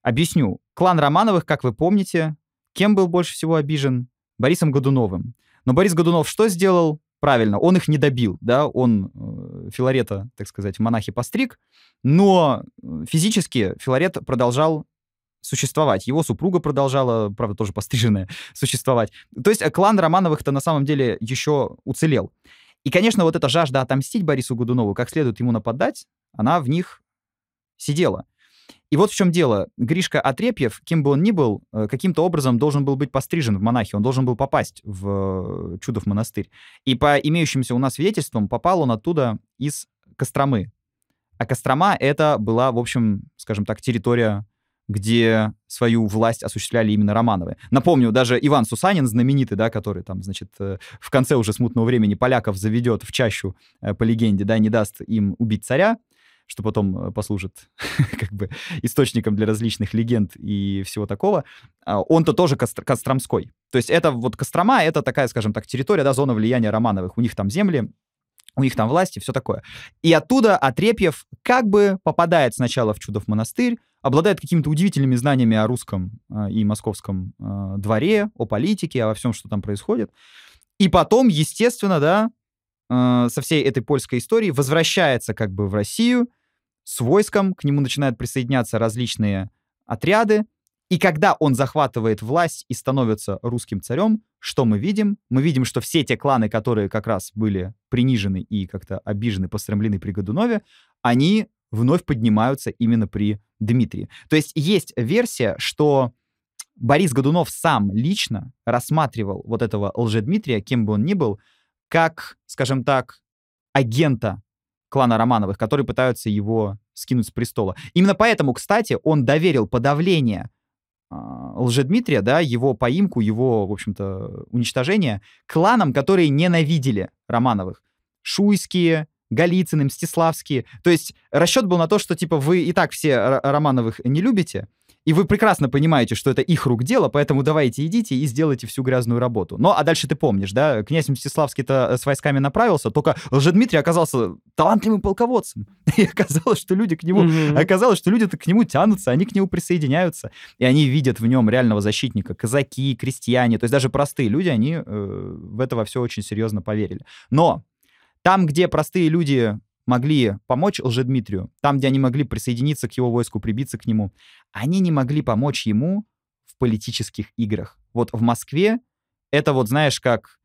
Объясню. Клан Романовых, как вы помните, кем был больше всего обижен? Борисом Годуновым. Но Борис Годунов что сделал? Правильно, он их не добил, да, он э, Филарета, так сказать, в монахи постриг, но э, физически Филарет продолжал существовать. Его супруга продолжала, правда, тоже постриженная, существовать. То есть клан Романовых-то на самом деле еще уцелел. И, конечно, вот эта жажда отомстить Борису Годунову, как следует ему нападать, она в них сидела. И вот в чем дело. Гришка Отрепьев, кем бы он ни был, э, каким-то образом должен был быть пострижен в монахи, он должен был попасть в э, Чудов монастырь. И по имеющимся у нас свидетельствам попал он оттуда из Костромы. А Кострома — это была, в общем, скажем так, территория где свою власть осуществляли именно Романовы. Напомню, даже Иван Сусанин, знаменитый, да, который там, значит, э, в конце уже смутного времени поляков заведет в чащу, по легенде, да, не даст им убить царя, что потом э, послужит как бы источником для различных легенд и всего такого, а, он-то тоже Костромской. То есть это вот Кострома, это такая, скажем так, территория, да, зона влияния Романовых. У них там земли, у них там власти, все такое. И оттуда Отрепьев как бы попадает сначала в Чудов монастырь, обладает какими-то удивительными знаниями о русском э, и московском э, дворе, о политике, о всем, что там происходит. И потом, естественно, да, э, со всей этой польской историей возвращается как бы в Россию с войском, к нему начинают присоединяться различные отряды, и когда он захватывает власть и становится русским царем, что мы видим? Мы видим, что все те кланы, которые как раз были принижены и как-то обижены, постремлены при Годунове, они вновь поднимаются именно при Дмитрии. То есть есть версия, что Борис Годунов сам лично рассматривал вот этого лжедмитрия, кем бы он ни был, как, скажем так, агента клана Романовых, которые пытаются его скинуть с престола. Именно поэтому, кстати, он доверил подавление а, Лжедмитрия, да, его поимку, его, в общем-то, уничтожение кланам, которые ненавидели Романовых. Шуйские, Голицыны, Мстиславские. То есть расчет был на то, что, типа, вы и так все Романовых не любите, и вы прекрасно понимаете, что это их рук дело, поэтому давайте идите и сделайте всю грязную работу. Ну, а дальше ты помнишь, да, князь Мстиславский-то э, с войсками направился, только Лжедмитрий оказался талантливым полководцем. И оказалось, что люди к нему, mm-hmm. оказалось, что люди к нему тянутся, они к нему присоединяются, и они видят в нем реального защитника. Казаки, крестьяне, то есть даже простые люди, они э, в это во все очень серьезно поверили. Но там, где простые люди могли помочь Лжедмитрию, там, где они могли присоединиться к его войску, прибиться к нему, они не могли помочь ему в политических играх. Вот в Москве это вот, знаешь, как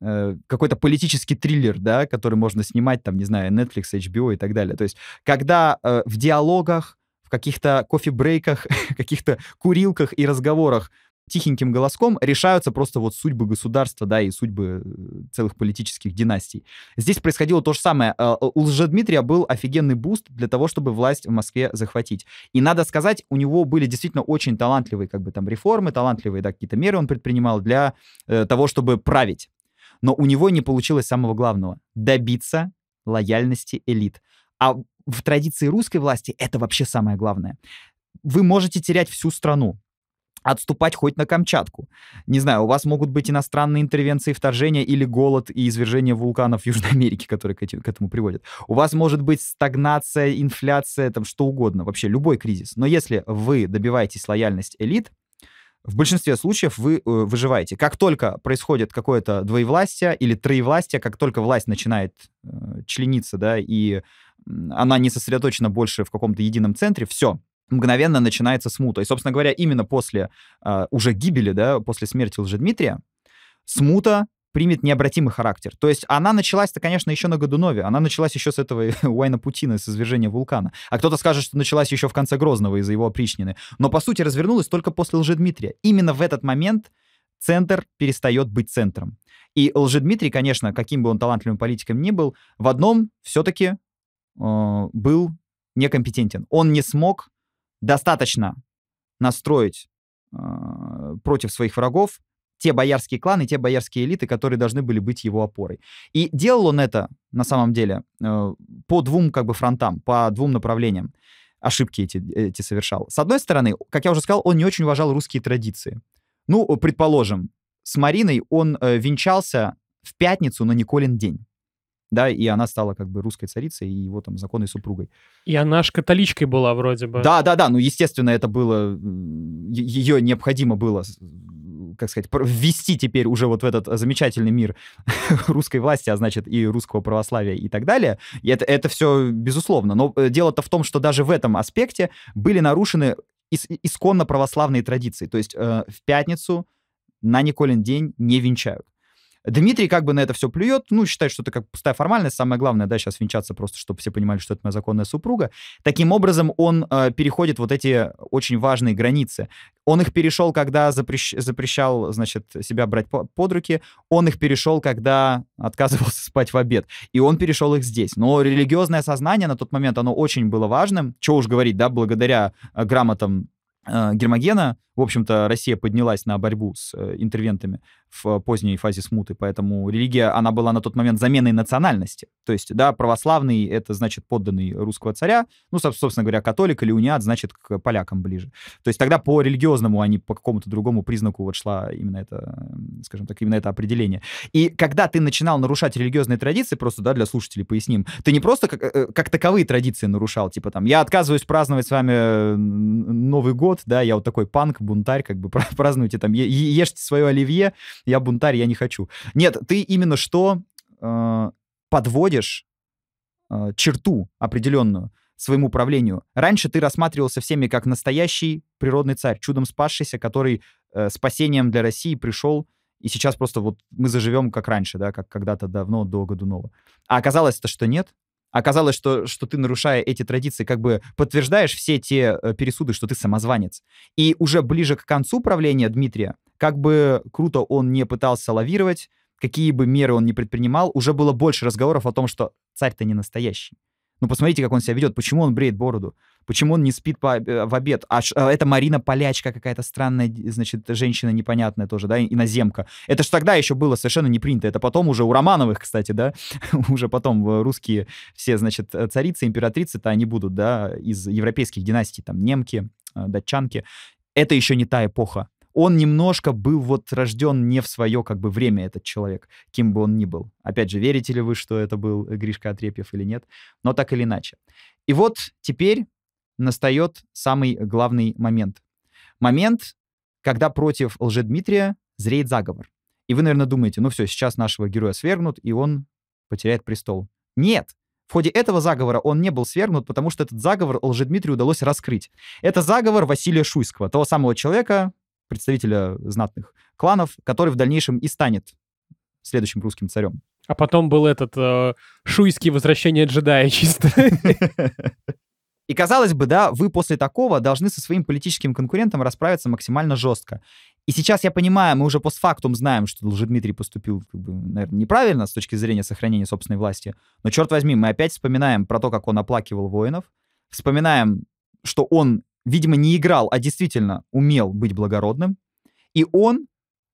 э, какой-то политический триллер, да, который можно снимать, там, не знаю, Netflix, HBO и так далее. То есть, когда э, в диалогах, в каких-то кофе-брейках, каких-то курилках и разговорах тихеньким голоском решаются просто вот судьбы государства, да, и судьбы э, целых политических династий. Здесь происходило то же самое. Э, у Лжедмитрия был офигенный boost для того, чтобы власть в Москве захватить. И надо сказать, у него были действительно очень талантливые как бы там реформы, талантливые, да, какие-то меры он предпринимал для э, того, чтобы править. Но у него не получилось самого главного — добиться лояльности элит. А в традиции русской власти это вообще самое главное. Вы можете терять всю страну, отступать хоть на Камчатку. Не знаю, у вас могут быть иностранные интервенции, вторжения или голод и извержение вулканов в Южной Америке, которые к, этому приводят. У вас может быть стагнация, инфляция, там что угодно, вообще любой кризис. Но если вы добиваетесь лояльность элит, в большинстве случаев вы э, выживаете. Как только происходит какое-то двоевластие или троевластие, как только власть начинает э, члениться, да, и она не сосредоточена больше в каком-то едином центре, все, мгновенно начинается смута. И, собственно говоря, именно после э, уже гибели, да, после смерти Лжедмитрия, смута примет необратимый характер. То есть она началась-то, конечно, еще на Годунове. Она началась еще с этого Уайна Путина, с извержения вулкана. А кто-то скажет, что началась еще в конце Грозного из-за его опричнины. Но, по сути, развернулась только после Лжедмитрия. Именно в этот момент центр перестает быть центром. И Лжедмитрий, конечно, каким бы он талантливым политиком ни был, в одном все-таки э, был некомпетентен. Он не смог достаточно настроить э, против своих врагов те боярские кланы, те боярские элиты, которые должны были быть его опорой. И делал он это, на самом деле, э, по двум как бы фронтам, по двум направлениям. Ошибки эти, эти совершал. С одной стороны, как я уже сказал, он не очень уважал русские традиции. Ну, предположим, с Мариной он э, венчался в пятницу на Николин день да, и она стала как бы русской царицей и его там законной супругой. И она ж католичкой была вроде бы. Да, да, да, ну, естественно, это было, ее необходимо было как сказать, ввести теперь уже вот в этот замечательный мир русской власти, а значит и русского православия и так далее. И это, это все безусловно. Но э, дело-то в том, что даже в этом аспекте были нарушены ис- исконно православные традиции. То есть э, в пятницу на Николин день не венчают. Дмитрий как бы на это все плюет, ну, считает, что это как пустая формальность, самое главное, да, сейчас венчаться просто, чтобы все понимали, что это моя законная супруга. Таким образом, он э, переходит вот эти очень важные границы. Он их перешел, когда запрещ... запрещал, значит, себя брать по под руки. Он их перешел, когда отказывался спать в обед. И он перешел их здесь. Но религиозное сознание на тот момент, оно очень было важным. Чего уж говорить, да, благодаря э, грамотам э, Гермогена, в общем-то, Россия поднялась на борьбу с э, интервентами в поздней фазе смуты, поэтому религия, она была на тот момент заменой национальности. То есть, да, православный — это, значит, подданный русского царя, ну, собственно говоря, католик или униат, значит, к полякам ближе. То есть тогда по религиозному, а не по какому-то другому признаку вот шла именно это, скажем так, именно это определение. И когда ты начинал нарушать религиозные традиции, просто, да, для слушателей поясним, ты не просто как, э, как таковые традиции нарушал, типа там, я отказываюсь праздновать с вами Новый год, да, я вот такой панк, бунтарь, как бы празднуйте там, ешьте свое оливье, я бунтарь, я не хочу. Нет, ты именно что э, подводишь э, черту определенную своему правлению. Раньше ты рассматривался всеми как настоящий природный царь, чудом спасшийся, который э, спасением для России пришел, и сейчас просто вот мы заживем как раньше, да, как когда-то давно, до Годунова. А оказалось-то, что нет. Оказалось, что, что ты, нарушая эти традиции, как бы подтверждаешь все те э, пересуды, что ты самозванец. И уже ближе к концу правления Дмитрия, как бы круто он не пытался лавировать, какие бы меры он не предпринимал, уже было больше разговоров о том, что царь-то не настоящий. Ну, посмотрите, как он себя ведет. Почему он бреет бороду? Почему он не спит по, э, в обед? А, а это Марина Полячка какая-то странная, значит, женщина непонятная тоже, да, иноземка. Это ж тогда еще было совершенно не принято. Это потом уже у Романовых, кстати, да, уже потом русские все, значит, царицы, императрицы-то они будут, да, из европейских династий, там, немки, э, датчанки. Это еще не та эпоха он немножко был вот рожден не в свое как бы время, этот человек, кем бы он ни был. Опять же, верите ли вы, что это был Гришка Отрепьев или нет? Но так или иначе. И вот теперь настает самый главный момент. Момент, когда против Лжедмитрия зреет заговор. И вы, наверное, думаете, ну все, сейчас нашего героя свергнут, и он потеряет престол. Нет! В ходе этого заговора он не был свергнут, потому что этот заговор Лжедмитрию удалось раскрыть. Это заговор Василия Шуйского, того самого человека, представителя знатных кланов, который в дальнейшем и станет следующим русским царем. А потом был этот э, шуйский возвращение джедая чисто. И казалось бы, да, вы после такого должны со своим политическим конкурентом расправиться максимально жестко. И сейчас я понимаю, мы уже постфактум знаем, что Лжедмитрий поступил, как бы, наверное, неправильно с точки зрения сохранения собственной власти. Но черт возьми, мы опять вспоминаем про то, как он оплакивал воинов, вспоминаем, что он видимо, не играл, а действительно умел быть благородным. И он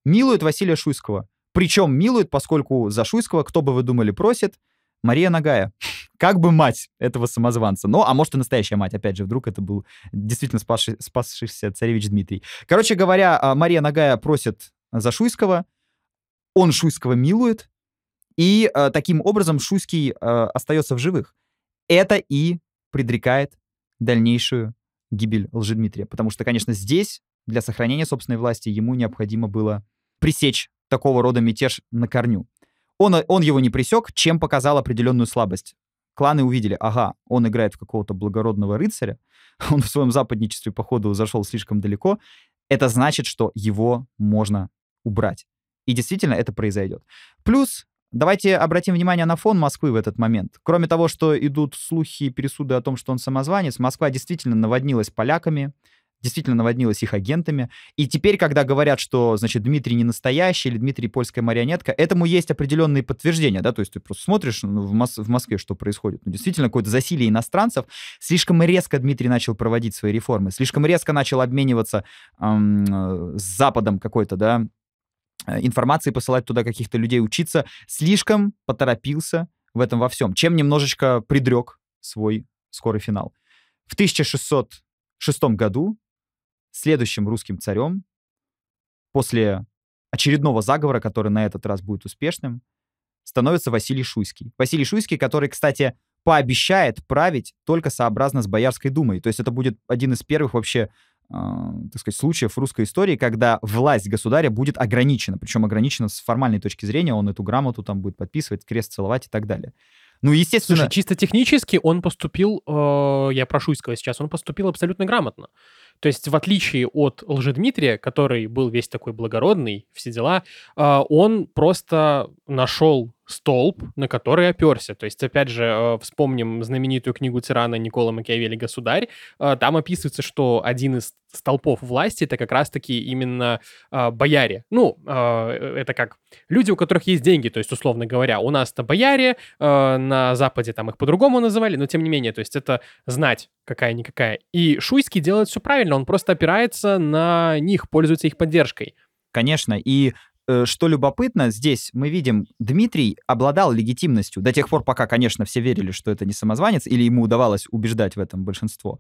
милует Василия Шуйского. Причем милует, поскольку за Шуйского, кто бы вы думали, просит, Мария Нагая. Как бы мать этого самозванца. Ну, а может и настоящая мать, опять же, вдруг это был действительно спасший, спасшийся царевич Дмитрий. Короче говоря, а, Мария Нагая просит за Шуйского, он Шуйского милует, и э, таким образом Шуйский э, остается в живых. Это и предрекает дальнейшую гибель Лжедмитрия. Потому что, конечно, здесь для сохранения собственной власти ему необходимо было пресечь такого рода мятеж на корню. Он, он его не пресек, чем показал определенную слабость. Кланы увидели, ага, он играет в какого-то благородного рыцаря, он в своем западничестве, походу, зашел слишком далеко. Это значит, что его можно убрать. И действительно это произойдет. Плюс Давайте обратим внимание на фон Москвы в этот момент. Кроме того, что идут слухи и пересуды о том, что он самозванец, Москва действительно наводнилась поляками, действительно наводнилась их агентами. И теперь, когда говорят, что, значит, Дмитрий не настоящий или Дмитрий польская марионетка, этому есть определенные подтверждения, да, то есть ты просто смотришь ну, в, Мос- в Москве, что происходит. Ну, действительно, какое-то засилие иностранцев. Слишком резко Дмитрий начал проводить свои реформы, слишком резко начал обмениваться эм, с Западом какой-то, да, Э, информации, посылать туда каких-то людей учиться, слишком поторопился в этом во всем, чем немножечко придрек свой скорый финал. В 1606 году следующим русским царем после очередного заговора, который на этот раз будет успешным, становится Василий Шуйский. Василий Шуйский, который, кстати, пообещает править только сообразно с Боярской думой. То есть это будет один из первых вообще а, так сказать, случаев в русской истории, когда власть государя будет ограничена, причем ограничена с формальной точки зрения, он эту грамоту там будет подписывать, крест целовать и так далее. Ну, естественно... Слушай, чисто технически он поступил, э, я прошу Шуйского сейчас, он поступил абсолютно грамотно. То есть, в отличие от Лжедмитрия, который был весь такой благородный, все дела, э, он просто нашел столб, на который оперся. То есть, опять же, э, вспомним знаменитую книгу тирана Никола Макиавелли «Государь». Э, там описывается, что один из столпов власти это как раз-таки именно бояре. Ну, это как люди, у которых есть деньги, то есть, условно говоря, у нас-то бояре, на Западе там их по-другому называли, но тем не менее, то есть это знать какая-никакая. И Шуйский делает все правильно, правильно, он просто опирается на них, пользуется их поддержкой. Конечно, и э, что любопытно, здесь мы видим, Дмитрий обладал легитимностью до тех пор, пока, конечно, все верили, что это не самозванец, или ему удавалось убеждать в этом большинство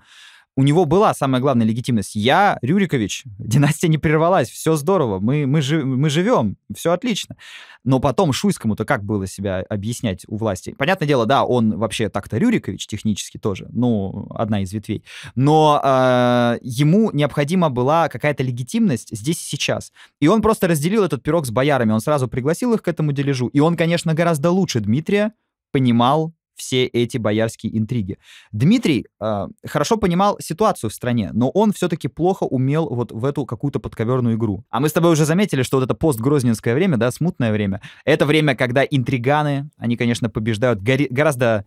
у него была самая главная легитимность. Я, Рюрикович, династия не прервалась, все здорово, мы, мы, жи, мы живем, все отлично. Но потом Шуйскому-то как было себя объяснять у власти? Понятное дело, да, он вообще так-то Рюрикович технически тоже, ну, одна из ветвей. Но э, ему необходима была какая-то легитимность здесь и сейчас. И он просто разделил этот пирог с боярами, он сразу пригласил их к этому дележу. И он, конечно, гораздо лучше Дмитрия понимал все эти боярские интриги. Дмитрий э, хорошо понимал ситуацию в стране, но он все-таки плохо умел вот в эту какую-то подковерную игру. А мы с тобой уже заметили, что вот это постгрозненское время, да, смутное время, это время, когда интриганы, они, конечно, побеждают гори- гораздо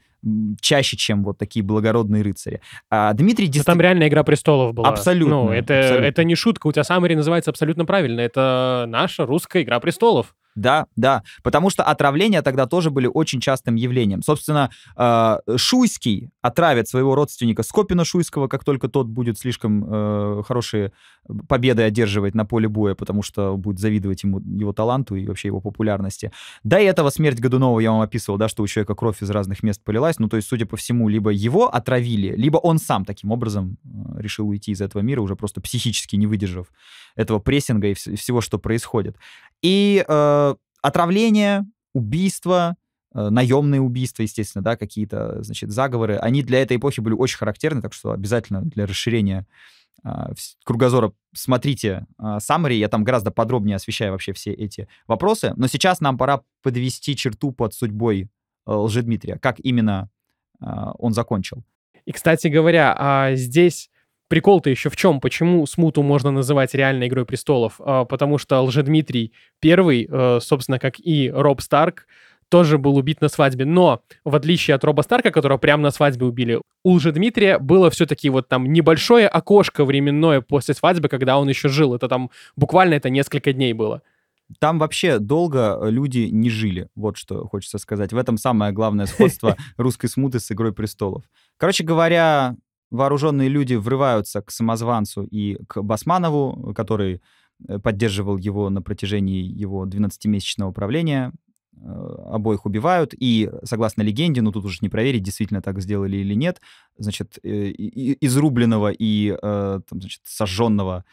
чаще, чем вот такие благородные рыцари. А Дмитрий действительно... Там реально «Игра престолов» была. Абсолютно. Ну, это, абсолютно. это не шутка, у тебя саммари называется абсолютно правильно. Это наша русская «Игра престолов». Да, да, потому что отравления тогда тоже были очень частым явлением. Собственно, э, Шуйский отравит своего родственника Скопина Шуйского, как только тот будет слишком э, хорошие победы одерживать на поле боя, потому что будет завидовать ему его таланту и вообще его популярности. До этого смерть Годунова я вам описывал, да, что у человека кровь из разных мест полилась. Ну, то есть, судя по всему, либо его отравили, либо он сам таким образом э, решил уйти из этого мира, уже просто психически не выдержав этого прессинга и всего, что происходит. И э, отравление, убийство, э, наемные убийства, естественно, да, какие-то, значит, заговоры, они для этой эпохи были очень характерны, так что обязательно для расширения э, кругозора смотрите э, summary, я там гораздо подробнее освещаю вообще все эти вопросы, но сейчас нам пора подвести черту под судьбой э, Лжедмитрия, как именно э, он закончил. И, кстати говоря, а здесь Прикол-то еще в чем? Почему смуту можно называть реальной игрой престолов? А, потому что Лжедмитрий первый, э, собственно, как и Роб Старк, тоже был убит на свадьбе. Но, в отличие от Роба Старка, которого прямо на свадьбе убили, у Лжедмитрия было все-таки вот там небольшое окошко временное после свадьбы, когда он еще жил. Это там буквально это несколько дней было. Там вообще долго люди не жили, вот что хочется сказать. В этом самое главное сходство русской смуты с «Игрой престолов». Короче говоря, вооруженные люди врываются к самозванцу и к Басманову, который э, поддерживал его на протяжении его 12-месячного правления. Э, обоих убивают, и, согласно легенде, ну тут уже не проверить, действительно так сделали или нет, значит, э, изрубленного и, там, значит, сожженного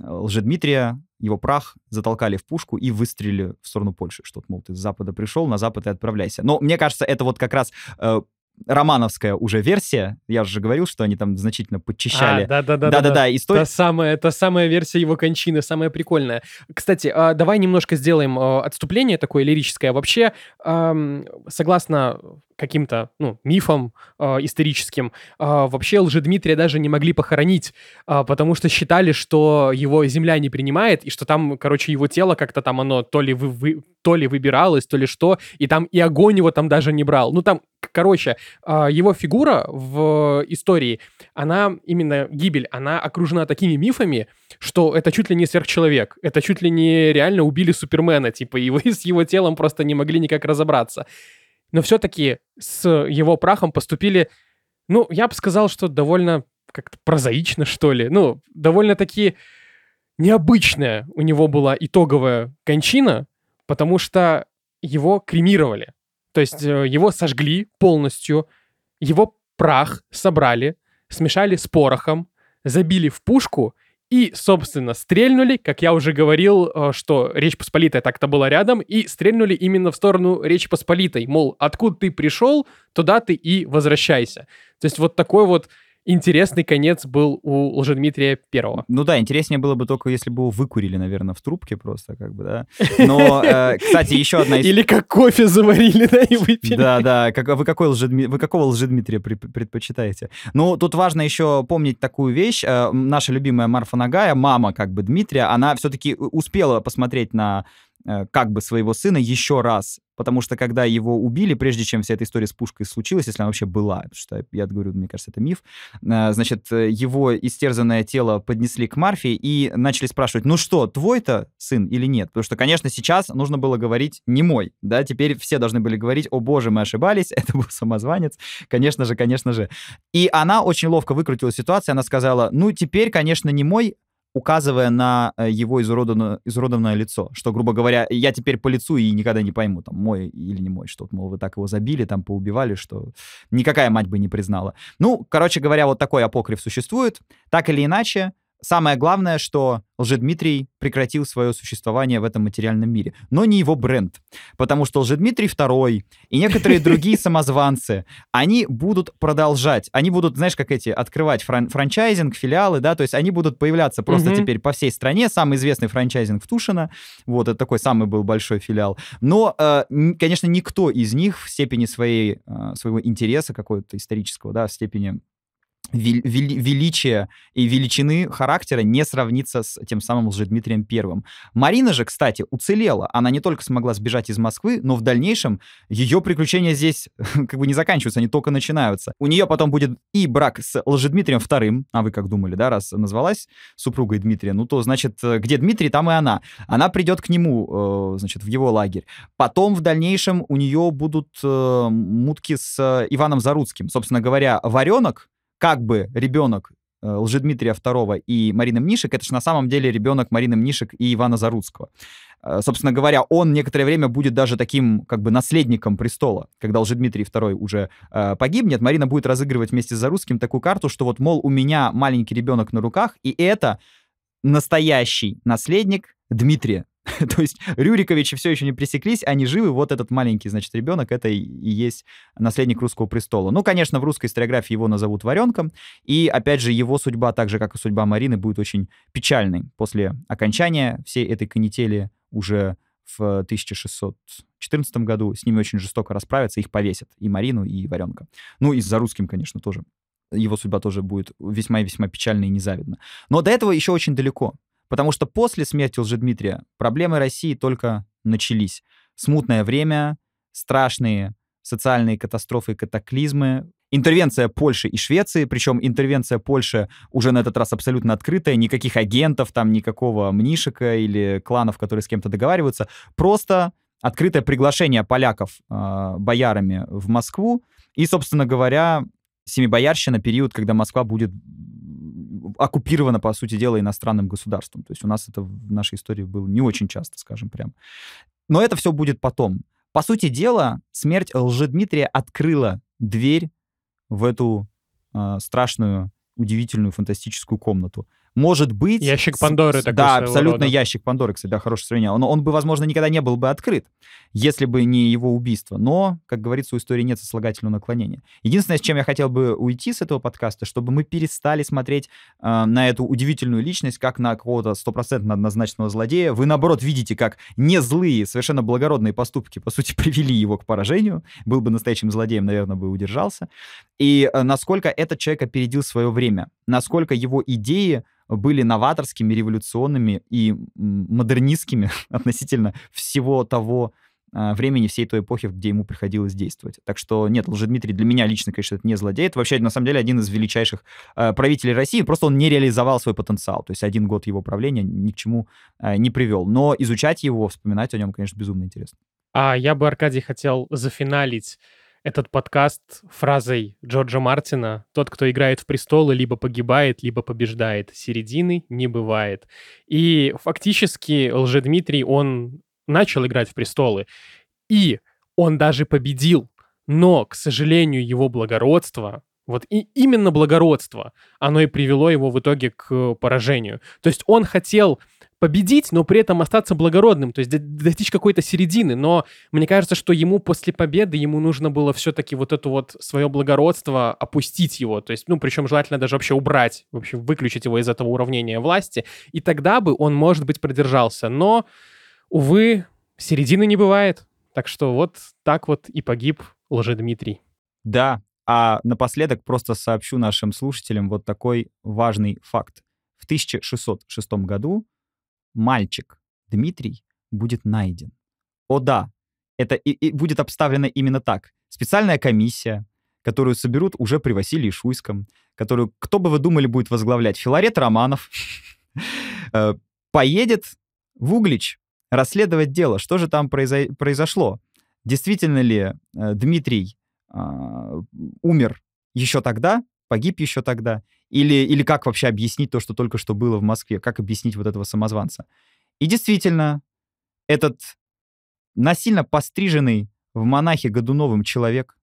Лжедмитрия, его прах затолкали в пушку и выстрелили в сторону Польши. Что-то, мол, ты с запада пришел, на запад и отправляйся. Но мне кажется, это вот как раз романовская уже версия. Я же говорил, что они там значительно подчищали. Да-да-да. Да-да-да. История... Та самая, та самая версия его кончины, самая прикольная. Кстати, а, давай немножко сделаем а, отступление такое лирическое. Вообще, согласно каким-то ну, мифам э, историческим. Э, вообще Лжедмитрия даже не могли похоронить, э, потому что считали, что его земля не принимает, и что там, короче, его тело как-то там оно то ли, вы, вы, то ли выбиралось, то ли что, и там и огонь его там даже не брал. Ну там, короче, э, его фигура в истории, она именно гибель, она окружена такими мифами, что это чуть ли не сверхчеловек, это чуть ли не реально убили Супермена, типа, его с его телом просто не могли никак разобраться но все-таки с его прахом поступили, ну, я бы сказал, что довольно как-то прозаично, что ли. Ну, довольно-таки необычная у него была итоговая кончина, потому что его кремировали. То есть э, его сожгли полностью, его прах собрали, смешали с порохом, забили в пушку и, собственно, стрельнули, как я уже говорил, э, что Речь Посполитая так-то была рядом, и стрельнули именно в сторону Речи Посполитой. Мол, откуда ты пришел, туда ты и возвращайся. То есть вот такой вот интересный конец был у Лжедмитрия Первого. Ну да, интереснее было бы только, если бы его выкурили, наверное, в трубке просто, как бы, да. Но, э, кстати, еще одна... Или как кофе заварили, да, и выпили. Да, да. Как, вы, какой лжедми... вы какого Лжедмитрия предпочитаете? Ну, тут важно еще помнить такую вещь. Э, наша любимая Марфа Нагая, мама как бы Дмитрия, она все-таки успела посмотреть на э, как бы своего сына еще раз потому что когда его убили, прежде чем вся эта история с пушкой случилась, если она вообще была, потому что, я говорю, мне кажется, это миф, э, значит, его истерзанное тело поднесли к Марфе и начали спрашивать, ну что, твой-то сын или нет? Потому что, конечно, сейчас нужно было говорить не мой, да, теперь все должны были говорить, о боже, мы ошибались, это был самозванец, конечно же, конечно же. И она очень ловко выкрутила ситуацию, она сказала, ну теперь, конечно, не мой, указывая на э, его изуродованное, изуродованное лицо, что, грубо говоря, я теперь по лицу и никогда не пойму, там, мой или не мой, что, мол, вы так его забили, там, поубивали, что никакая мать бы не признала. Ну, короче говоря, вот такой апокриф существует. Так или иначе, Самое главное, что Лжедмитрий прекратил свое существование в этом материальном мире, но не его бренд, потому что Лжедмитрий II и некоторые другие самозванцы, они будут продолжать, они будут, знаешь, как эти, открывать фран франчайзинг, филиалы, да, то есть они будут появляться просто mm-hmm. теперь по всей стране, самый известный франчайзинг в Тушино, вот, это такой самый был большой филиал, но, э, конечно, никто из них в степени своей, э, своего интереса какого-то исторического, да, в степени величия и величины характера не сравнится с тем самым Лжедмитрием Первым. Марина же, кстати, уцелела. Она не только смогла сбежать из Москвы, но в дальнейшем ее приключения здесь как бы не заканчиваются, они только начинаются. У нее потом будет и брак с Лжедмитрием Вторым, а вы как думали, да, раз назвалась супругой Дмитрия, ну то, значит, где Дмитрий, там и она. Она придет к нему, э, значит, в его лагерь. Потом в дальнейшем у нее будут э, мутки с Иваном Заруцким. Собственно говоря, Варенок, как бы ребенок э, Лжедмитрия II и Марины Мнишек, это же на самом деле ребенок Марины Мнишек и Ивана Заруцкого. Э, собственно говоря, он некоторое время будет даже таким как бы наследником престола. Когда Лжедмитрий II уже э, погибнет, Марина будет разыгрывать вместе с Заруцким такую карту, что вот, мол, у меня маленький ребенок на руках, и это настоящий наследник Дмитрия. То есть Рюриковичи все еще не пресеклись, они живы. Вот этот маленький, значит, ребенок, это и есть наследник русского престола. Ну, конечно, в русской историографии его назовут Варенком. И, опять же, его судьба, так же, как и судьба Марины, будет очень печальной. После окончания всей этой канители уже в 1614 году с ними очень жестоко расправятся, их повесят, и Марину, и Варенка. Ну, и за русским, конечно, тоже. Его судьба тоже будет весьма и весьма печальна и незавидна. Но до этого еще очень далеко. Потому что после смерти Лжедмитрия проблемы России только начались. Смутное время, страшные социальные катастрофы и катаклизмы, интервенция Польши и Швеции, причем интервенция Польши уже на этот раз абсолютно открытая, никаких агентов, там никакого мнишика или кланов, которые с кем-то договариваются, просто открытое приглашение поляков э, боярами в Москву. И, собственно говоря, семибоярщина, период, когда Москва будет оккупирована, по сути дела, иностранным государством. То есть у нас это в нашей истории было не очень часто, скажем прям. Но это все будет потом. По сути дела, смерть Лжедмитрия открыла дверь в эту э, страшную, удивительную, фантастическую комнату. Может быть... Ящик Пандоры такой Да, абсолютно рода. ящик Пандоры, кстати, да, хорошее сравнение. Он, он бы, возможно, никогда не был бы открыт, если бы не его убийство. Но, как говорится, у истории нет сослагательного наклонения. Единственное, с чем я хотел бы уйти с этого подкаста, чтобы мы перестали смотреть э, на эту удивительную личность как на какого-то стопроцентно однозначного злодея. Вы, наоборот, видите, как не злые, совершенно благородные поступки, по сути, привели его к поражению. Был бы настоящим злодеем, наверное, бы удержался. И э, насколько этот человек опередил свое время, насколько его идеи были новаторскими, революционными и модернистскими относительно всего того а, времени, всей той эпохи, где ему приходилось действовать. Так что нет, Лжедмитрий для меня лично, конечно, это не злодей. Это вообще, на самом деле, один из величайших э, правителей России. Просто он не реализовал свой потенциал. То есть один год его правления ни к чему э, не привел. Но изучать его, вспоминать о нем, конечно, безумно интересно. А я бы, Аркадий, хотел зафиналить этот подкаст фразой Джорджа Мартина «Тот, кто играет в престолы, либо погибает, либо побеждает. Середины не бывает». И фактически Лжедмитрий, он начал играть в престолы, и он даже победил. Но, к сожалению, его благородство, вот и именно благородство, оно и привело его в итоге к поражению. То есть он хотел победить, но при этом остаться благородным, то есть достичь какой-то середины. Но мне кажется, что ему после победы, ему нужно было все-таки вот это вот свое благородство опустить его, то есть, ну, причем желательно даже вообще убрать, вообще выключить его из этого уравнения власти, и тогда бы он, может быть, продержался. Но, увы, середины не бывает. Так что вот так вот и погиб Лжедмитрий. Да, а напоследок просто сообщу нашим слушателям вот такой важный факт. В 1606 году мальчик Дмитрий будет найден. О да, это и, и будет обставлено именно так. Специальная комиссия, которую соберут уже при Василии Шуйском, которую, кто бы вы думали, будет возглавлять? Филарет Романов. Э, поедет в Углич расследовать дело, что же там произошло. Действительно ли э, Дмитрий а, умер еще тогда, погиб еще тогда, или, или как вообще объяснить то, что только что было в Москве, как объяснить вот этого самозванца. И действительно, этот насильно постриженный в монахе Годуновым человек,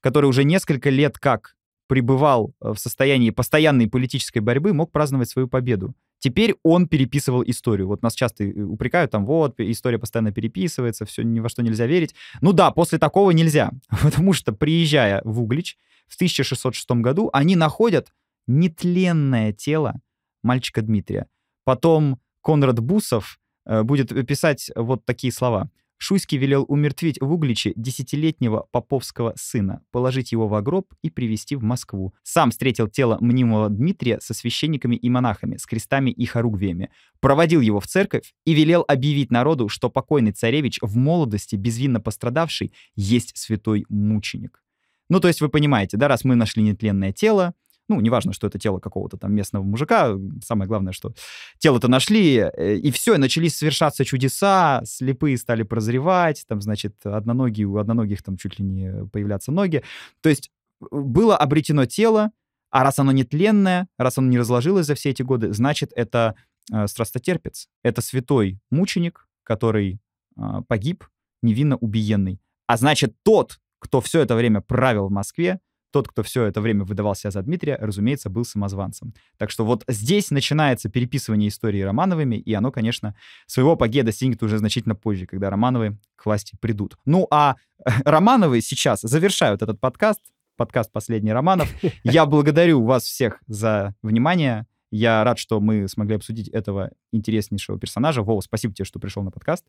который уже несколько лет как пребывал э, в состоянии постоянной политической борьбы, мог праздновать свою победу. Теперь он переписывал историю. Вот нас часто э, упрекают, там, вот, история постоянно переписывается, все ни во что нельзя верить. Ну да, после такого нельзя, потому что, приезжая в Углич в 1606 году, они находят нетленное тело мальчика Дмитрия. Потом Конрад Бусов э, будет писать вот такие слова. Шуйский велел умертвить в Угличе десятилетнего поповского сына, положить его в гроб и привезти в Москву. Сам встретил тело мнимого Дмитрия со священниками и монахами, с крестами и хоругвиями, проводил его в церковь и велел объявить народу, что покойный царевич в молодости, безвинно пострадавший, есть святой мученик. Ну, то есть вы понимаете, да, раз мы нашли нетленное тело, ну, неважно, что это тело какого-то там местного мужика, самое главное, что тело-то нашли, э, и все, и начались совершаться чудеса, слепые стали прозревать, там, значит, одноногие, у одноногих там чуть ли не появляться ноги. То есть э, было обретено тело, а раз оно нетленное, раз оно не разложилось за все эти годы, значит, это э, страстотерпец, это святой мученик, который э, погиб, невинно убиенный. А значит, тот, кто все это время правил в Москве, тот, кто все это время выдавал себя за Дмитрия, разумеется, был самозванцем. Так что вот здесь начинается переписывание истории Романовыми, и оно, конечно, своего апогея достигнет уже значительно позже, когда Романовы к власти придут. Ну а Романовы сейчас завершают этот подкаст, подкаст «Последний Романов». Я благодарю вас всех за внимание. Я рад, что мы смогли обсудить этого интереснейшего персонажа. Вова, спасибо тебе, что пришел на подкаст.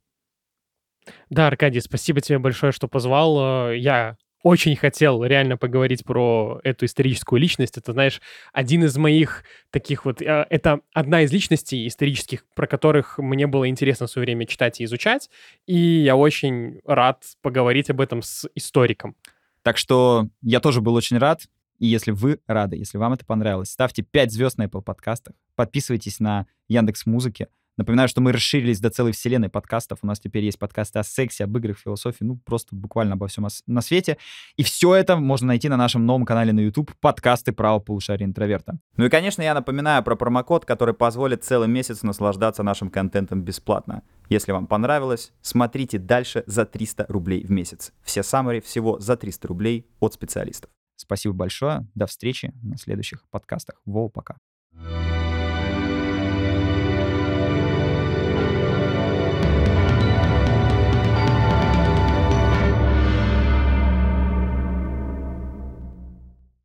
Да, Аркадий, спасибо тебе большое, что позвал. Я очень хотел реально поговорить про эту историческую личность. Это, знаешь, один из моих таких вот... Э, это одна из личностей исторических, про которых мне было интересно в свое время читать и изучать. И я очень рад поговорить об этом с историком. Так что я тоже был очень рад. И если вы рады, если вам это понравилось, ставьте 5 звезд на Apple подкастах, подписывайтесь на Яндекс Музыки, Напоминаю, что мы расширились до целой вселенной подкастов. У нас теперь есть подкасты о сексе, об играх, философии, ну, просто буквально обо всем на свете. И все это можно найти на нашем новом канале на YouTube подкасты «Право полушария интроверта». Ну и, конечно, я напоминаю про промокод, который позволит целый месяц наслаждаться нашим контентом бесплатно. Если вам понравилось, смотрите дальше за 300 рублей в месяц. Все саммари всего за 300 рублей от специалистов. Спасибо большое. До встречи на следующих подкастах. Воу, пока.